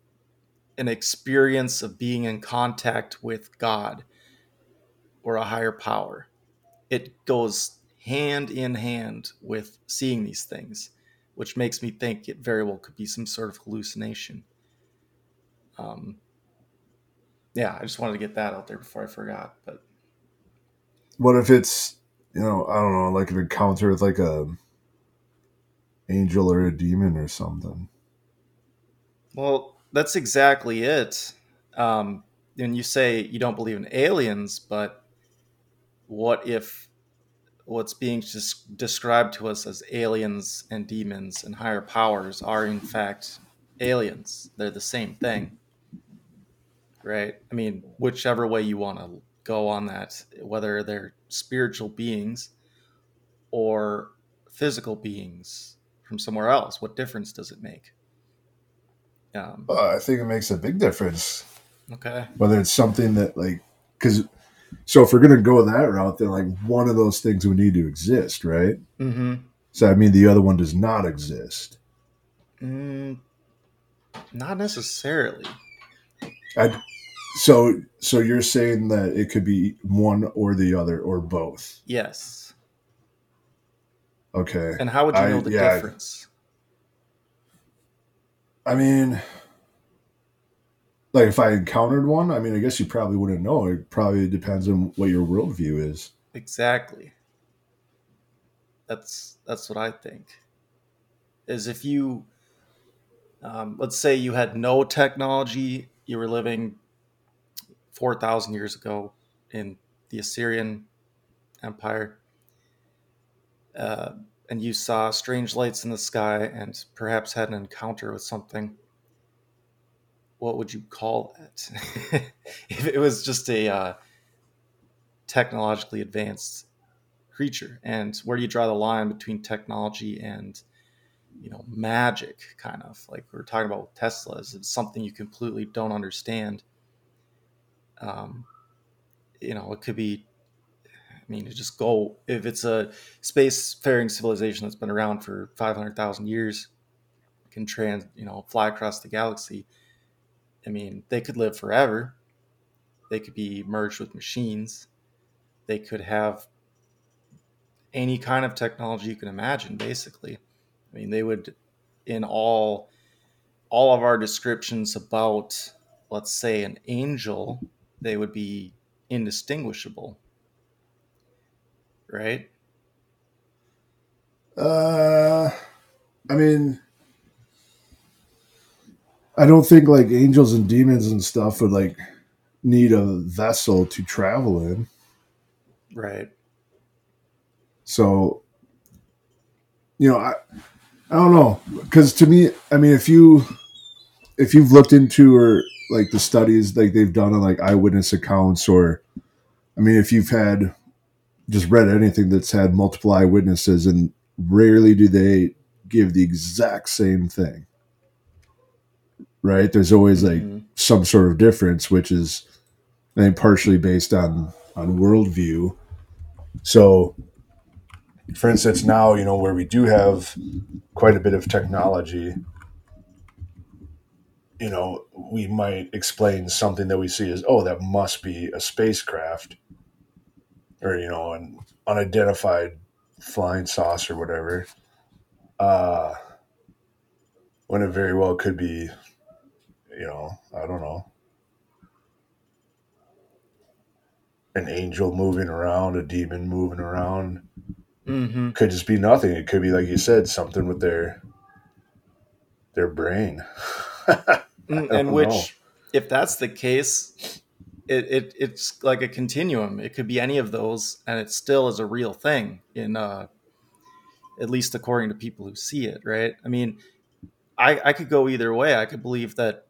an experience of being in contact with God or a higher power. It goes hand in hand with seeing these things, which makes me think it very well could be some sort of hallucination. Um, yeah, I just wanted to get that out there before I forgot. But what if it's you know I don't know like an encounter with like a angel or a demon or something? Well, that's exactly it. Um, and you say you don't believe in aliens, but what if what's being just described to us as aliens and demons and higher powers are in fact aliens? They're the same thing right? I mean, whichever way you want to go on that, whether they're spiritual beings or physical beings from somewhere else, what difference does it make? Um, uh, I think it makes a big difference. Okay. Whether it's something that, like, because, so if we're going to go that route, then, like, one of those things would need to exist, right? Mm-hmm. So, I mean, the other one does not exist. Mm, not necessarily. I, so, so you're saying that it could be one or the other or both? Yes. Okay. And how would you know the yeah, difference? I mean, like if I encountered one, I mean, I guess you probably wouldn't know. It probably depends on what your worldview is. Exactly. That's that's what I think. Is if you, um, let's say you had no technology, you were living four thousand years ago in the Assyrian Empire, uh, and you saw strange lights in the sky and perhaps had an encounter with something. What would you call it? if it was just a uh, technologically advanced creature and where do you draw the line between technology and you know magic kind of like we are talking about with tesla is it's something you completely don't understand. Um, you know it could be i mean to just go if it's a space-faring civilization that's been around for 500000 years can trans you know fly across the galaxy i mean they could live forever. They could be merged with machines. They could have any kind of technology you can imagine basically i mean they would in all all of our descriptions about let's say an angel they would be indistinguishable. Right? Uh i mean i don't think like angels and demons and stuff would like need a vessel to travel in. Right. So, you know, I I don't know because to me, I mean, if you if you've looked into or like the studies like they've done on like eyewitness accounts or I mean, if you've had just read anything that's had multiple eyewitnesses and rarely do they give the exact same thing. Right? There's always like mm-hmm. some sort of difference, which is I think partially based on on worldview. So for instance, now, you know, where we do have quite a bit of technology, you know, we might explain something that we see as, oh, that must be a spacecraft or, you know, an unidentified flying saucer whatever. Uh, when it very well could be, you know, I don't know, an angel moving around, a demon moving around Mm-hmm. Could just be nothing. It could be like you said, something with their their brain. Mm, and which, know. if that's the case, it, it it's like a continuum. It could be any of those, and it still is a real thing. In uh, at least according to people who see it, right? I mean, I I could go either way. I could believe that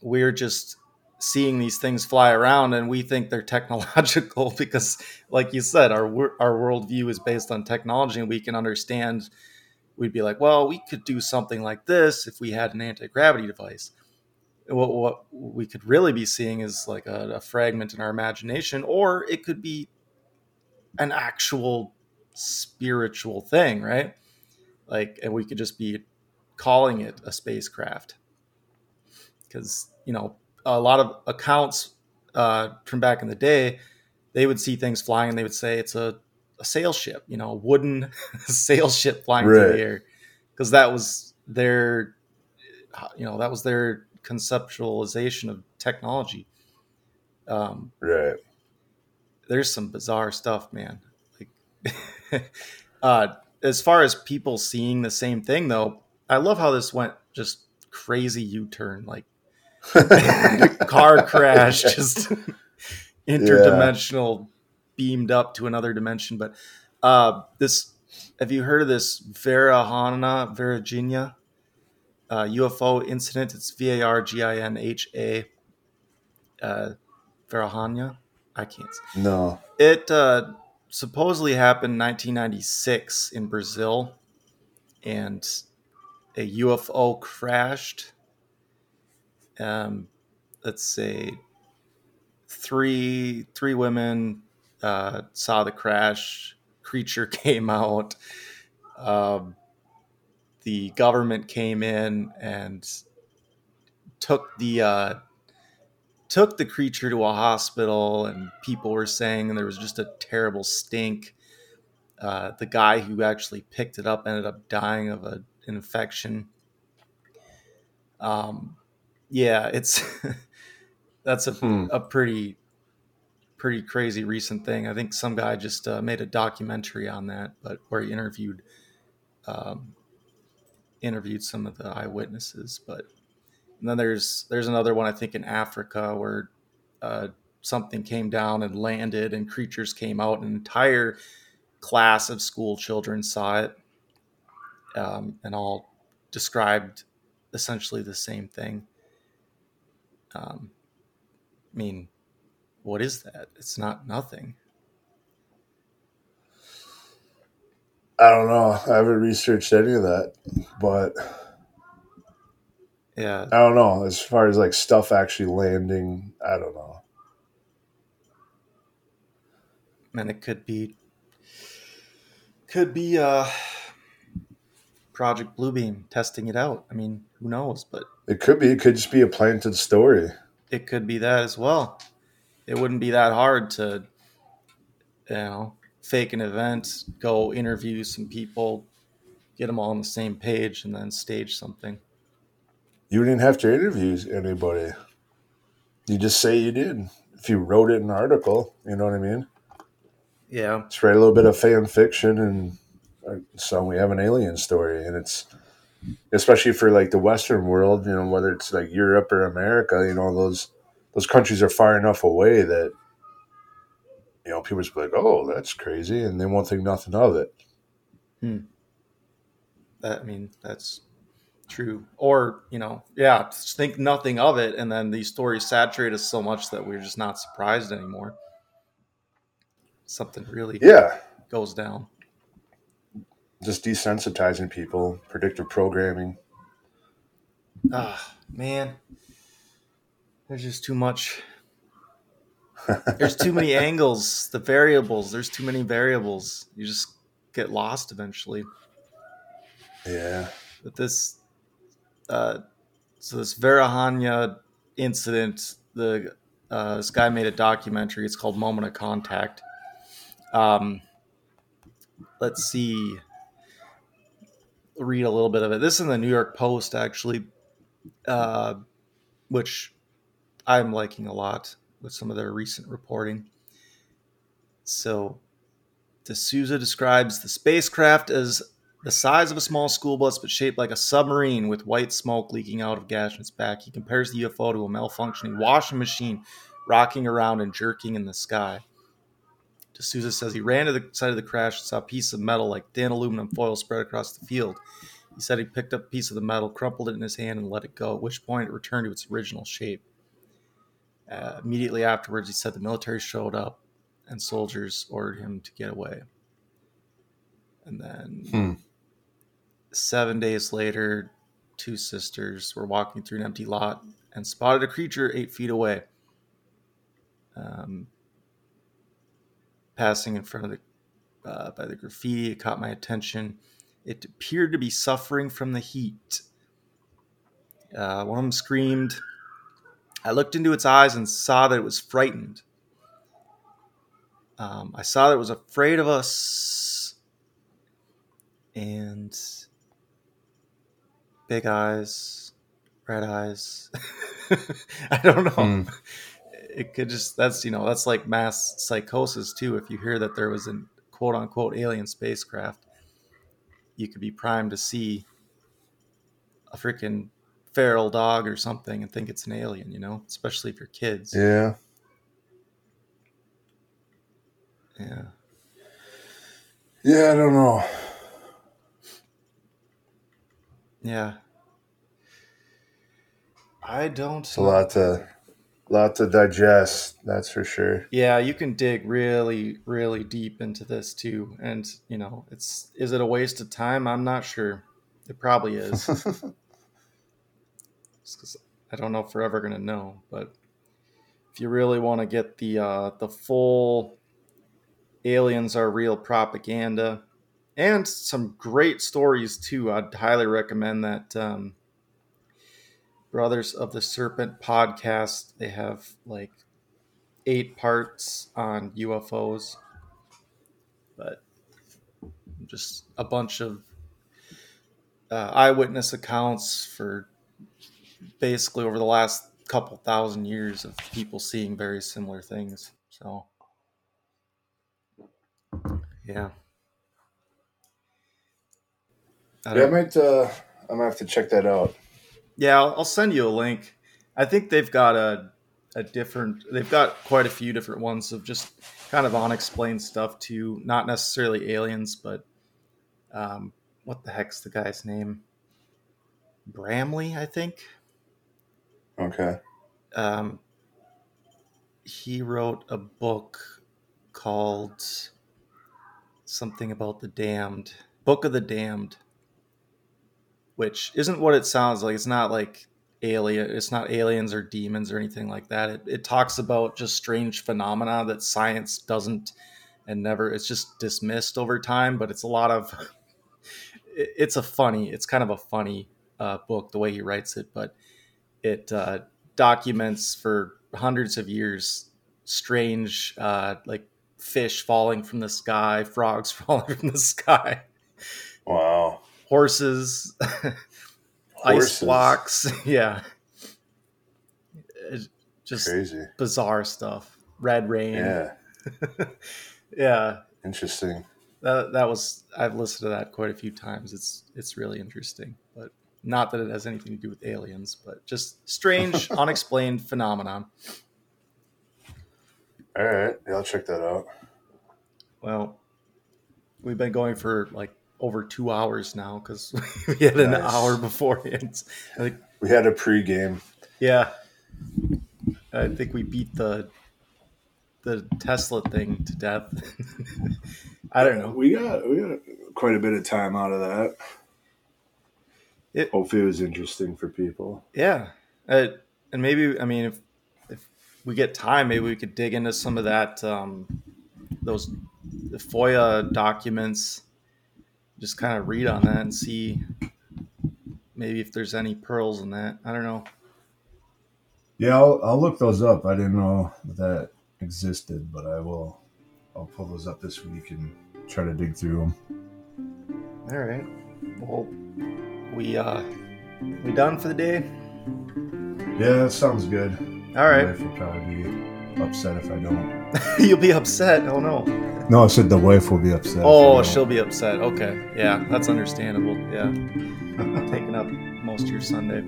we're just seeing these things fly around and we think they're technological because like you said our our worldview is based on technology and we can understand we'd be like well we could do something like this if we had an anti-gravity device. What, what we could really be seeing is like a, a fragment in our imagination or it could be an actual spiritual thing right? Like and we could just be calling it a spacecraft. Because you know a lot of accounts uh, from back in the day, they would see things flying and they would say it's a, a sail ship, you know, a wooden sail ship flying right. through the air, because that was their, you know, that was their conceptualization of technology. Um, right. There's some bizarre stuff, man. Like, uh, as far as people seeing the same thing, though, I love how this went just crazy U-turn. Like car crash, just interdimensional, yeah. beamed up to another dimension. But uh, this, have you heard of this Varginha, Varginha uh, UFO incident? It's V A R G I N H A. Uh, Varginha. I can't. No. It uh, supposedly happened in 1996 in Brazil, and a UFO crashed um, let's say three three women uh, saw the crash. Creature came out. Um, the government came in and took the uh, took the creature to a hospital, and people were saying there was just a terrible stink. Uh, the guy who actually picked it up ended up dying of an infection. Um, yeah, it's that's a, hmm. a pretty pretty crazy recent thing. I think some guy just uh, made a documentary on that, but where he interviewed um, interviewed some of the eyewitnesses. But then there's there's another one I think in Africa where uh, something came down and landed, and creatures came out. An entire class of school children saw it, um, and all described essentially the same thing. Um, I mean, what is that? It's not nothing. I don't know. I haven't researched any of that, but yeah, I don't know. As far as like stuff actually landing, I don't know. And it could be, could be uh, Project Bluebeam testing it out. I mean, who knows? But it could be. It could just be a planted story. It could be that as well. It wouldn't be that hard to, you know, fake an event, go interview some people, get them all on the same page, and then stage something. You didn't have to interview anybody. You just say you did. If you wrote it in an article, you know what I mean? Yeah. Just write a little bit of fan fiction, and uh, so we have an alien story, and it's especially for like the Western world, you know, whether it's like Europe or America, you know, those those countries are far enough away that you know, people just be like, "Oh, that's crazy," and they won't think nothing of it. Hmm. That, I mean, that's true. Or you know, yeah, think nothing of it, and then these stories saturate us so much that we're just not surprised anymore. Something really, yeah, goes down. Just desensitizing people, predictive programming. Ah, man, there's just too much there's too many angles, the variables. There's too many variables. You just get lost eventually. Yeah. But this, uh, so this Varahanya incident, the uh, this guy made a documentary. It's called Moment of Contact. Um, let's see. Read a little bit of it. This is in the New York Post, actually, uh, which I'm liking a lot with some of their recent reporting. So, D'Souza describes the spacecraft as the size of a small school bus, but shaped like a submarine with white smoke leaking out of gas in its back. He compares the UFO to a malfunctioning washing machine rocking around and jerking in the sky. D'Souza says he ran to the side of the crash and saw a piece of metal like thin aluminum foil spread across the field. He said he picked up a piece of the metal, crumpled it in his hand, and let it go, at which point it returned to its original shape. Uh, immediately afterwards, he said the military showed up and soldiers ordered him to get away. And then hmm. seven days later, two sisters were walking through an empty lot and spotted a creature eight feet away. Um, passing in front of the uh, by the graffiti, it caught my attention. It appeared to be suffering from the heat. Uh, one of them screamed, I looked into its eyes and saw that it was frightened. Um, I saw that it was afraid of us and big eyes, red eyes. I don't know. Mm. It could just, that's, you know, that's like mass psychosis too. If you hear that there was a quote unquote alien spacecraft, you could be primed to see a freaking feral dog or something and think it's an alien, you know, especially if you're kids. Yeah. Yeah. Yeah, I don't know. Yeah. I don't. It's a lot to, lot to digest. That's for sure. Yeah, you can dig really, really deep into this too, and you know, it's is it a waste of time? I'm not sure. It probably is. because I don't know if we're ever going to know. But if you really want to get the uh, the full aliens are real propaganda and some great stories too, I'd highly recommend that. Um, Brothers of the Serpent podcast. They have like eight parts on UFOs, but just a bunch of uh, eyewitness accounts for basically over the last couple thousand years of people seeing very similar things. So Yeah. I yeah, I might. Uh, I'm gonna have to check that out. Yeah, I'll, I'll send you a link. I think they've got a a different. They've got quite a few different ones of just kind of unexplained stuff too. Not necessarily aliens, but um, what the heck's the guy's name? Bramley, I think. Okay. Um, he wrote a book called something about the damned book of the damned which isn't what it sounds like. It's not like alien it's not aliens or demons or anything like that. It, it talks about just strange phenomena that science doesn't and never it's just dismissed over time but it's a lot of it, it's a funny it's kind of a funny uh, book the way he writes it but it uh, documents for hundreds of years strange uh, like fish falling from the sky frogs falling from the sky. Wow horses, ice blocks. yeah. It's just crazy. Bizarre stuff. Red rain. Yeah. yeah. Interesting. That, that was I've listened to that quite a few times. It's it's really interesting, but not that it has anything to do with aliens, but just strange, unexplained phenomenon. All right, yeah, I'll check that out. Well, we've been going for like over two hours now because we had an nice. hour beforehand. Think we had a pregame. Yeah, I think we beat the the Tesla thing to death. I don't know. We got we got quite a bit of time out of that. It, Hopefully, it was interesting for people. Yeah, uh, and maybe I mean if if we get time, maybe we could dig into some of that um, those FOIA documents just kind of read on that and see maybe if there's any pearls in that. I don't know. Yeah, I'll, I'll look those up. I didn't know that existed, but I will. I'll pull those up this week and try to dig through them. All right. Well, we uh, we done for the day. Yeah, that sounds good. All right. My wife will probably be upset if I don't. You'll be upset. Oh no. No, I said the wife will be upset. Oh, she'll be upset. Okay. Yeah, that's understandable. Yeah. Taking up most of your Sunday.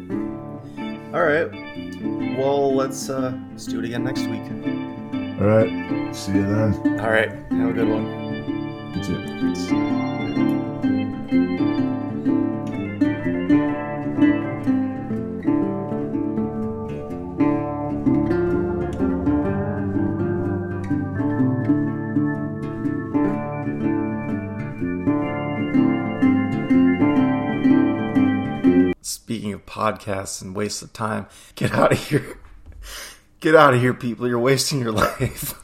All right. Well, let's uh let's do it again next week. All right. See you then. All right. Have a good one. You too. Podcasts and waste of time. Get out of here. Get out of here, people. You're wasting your life.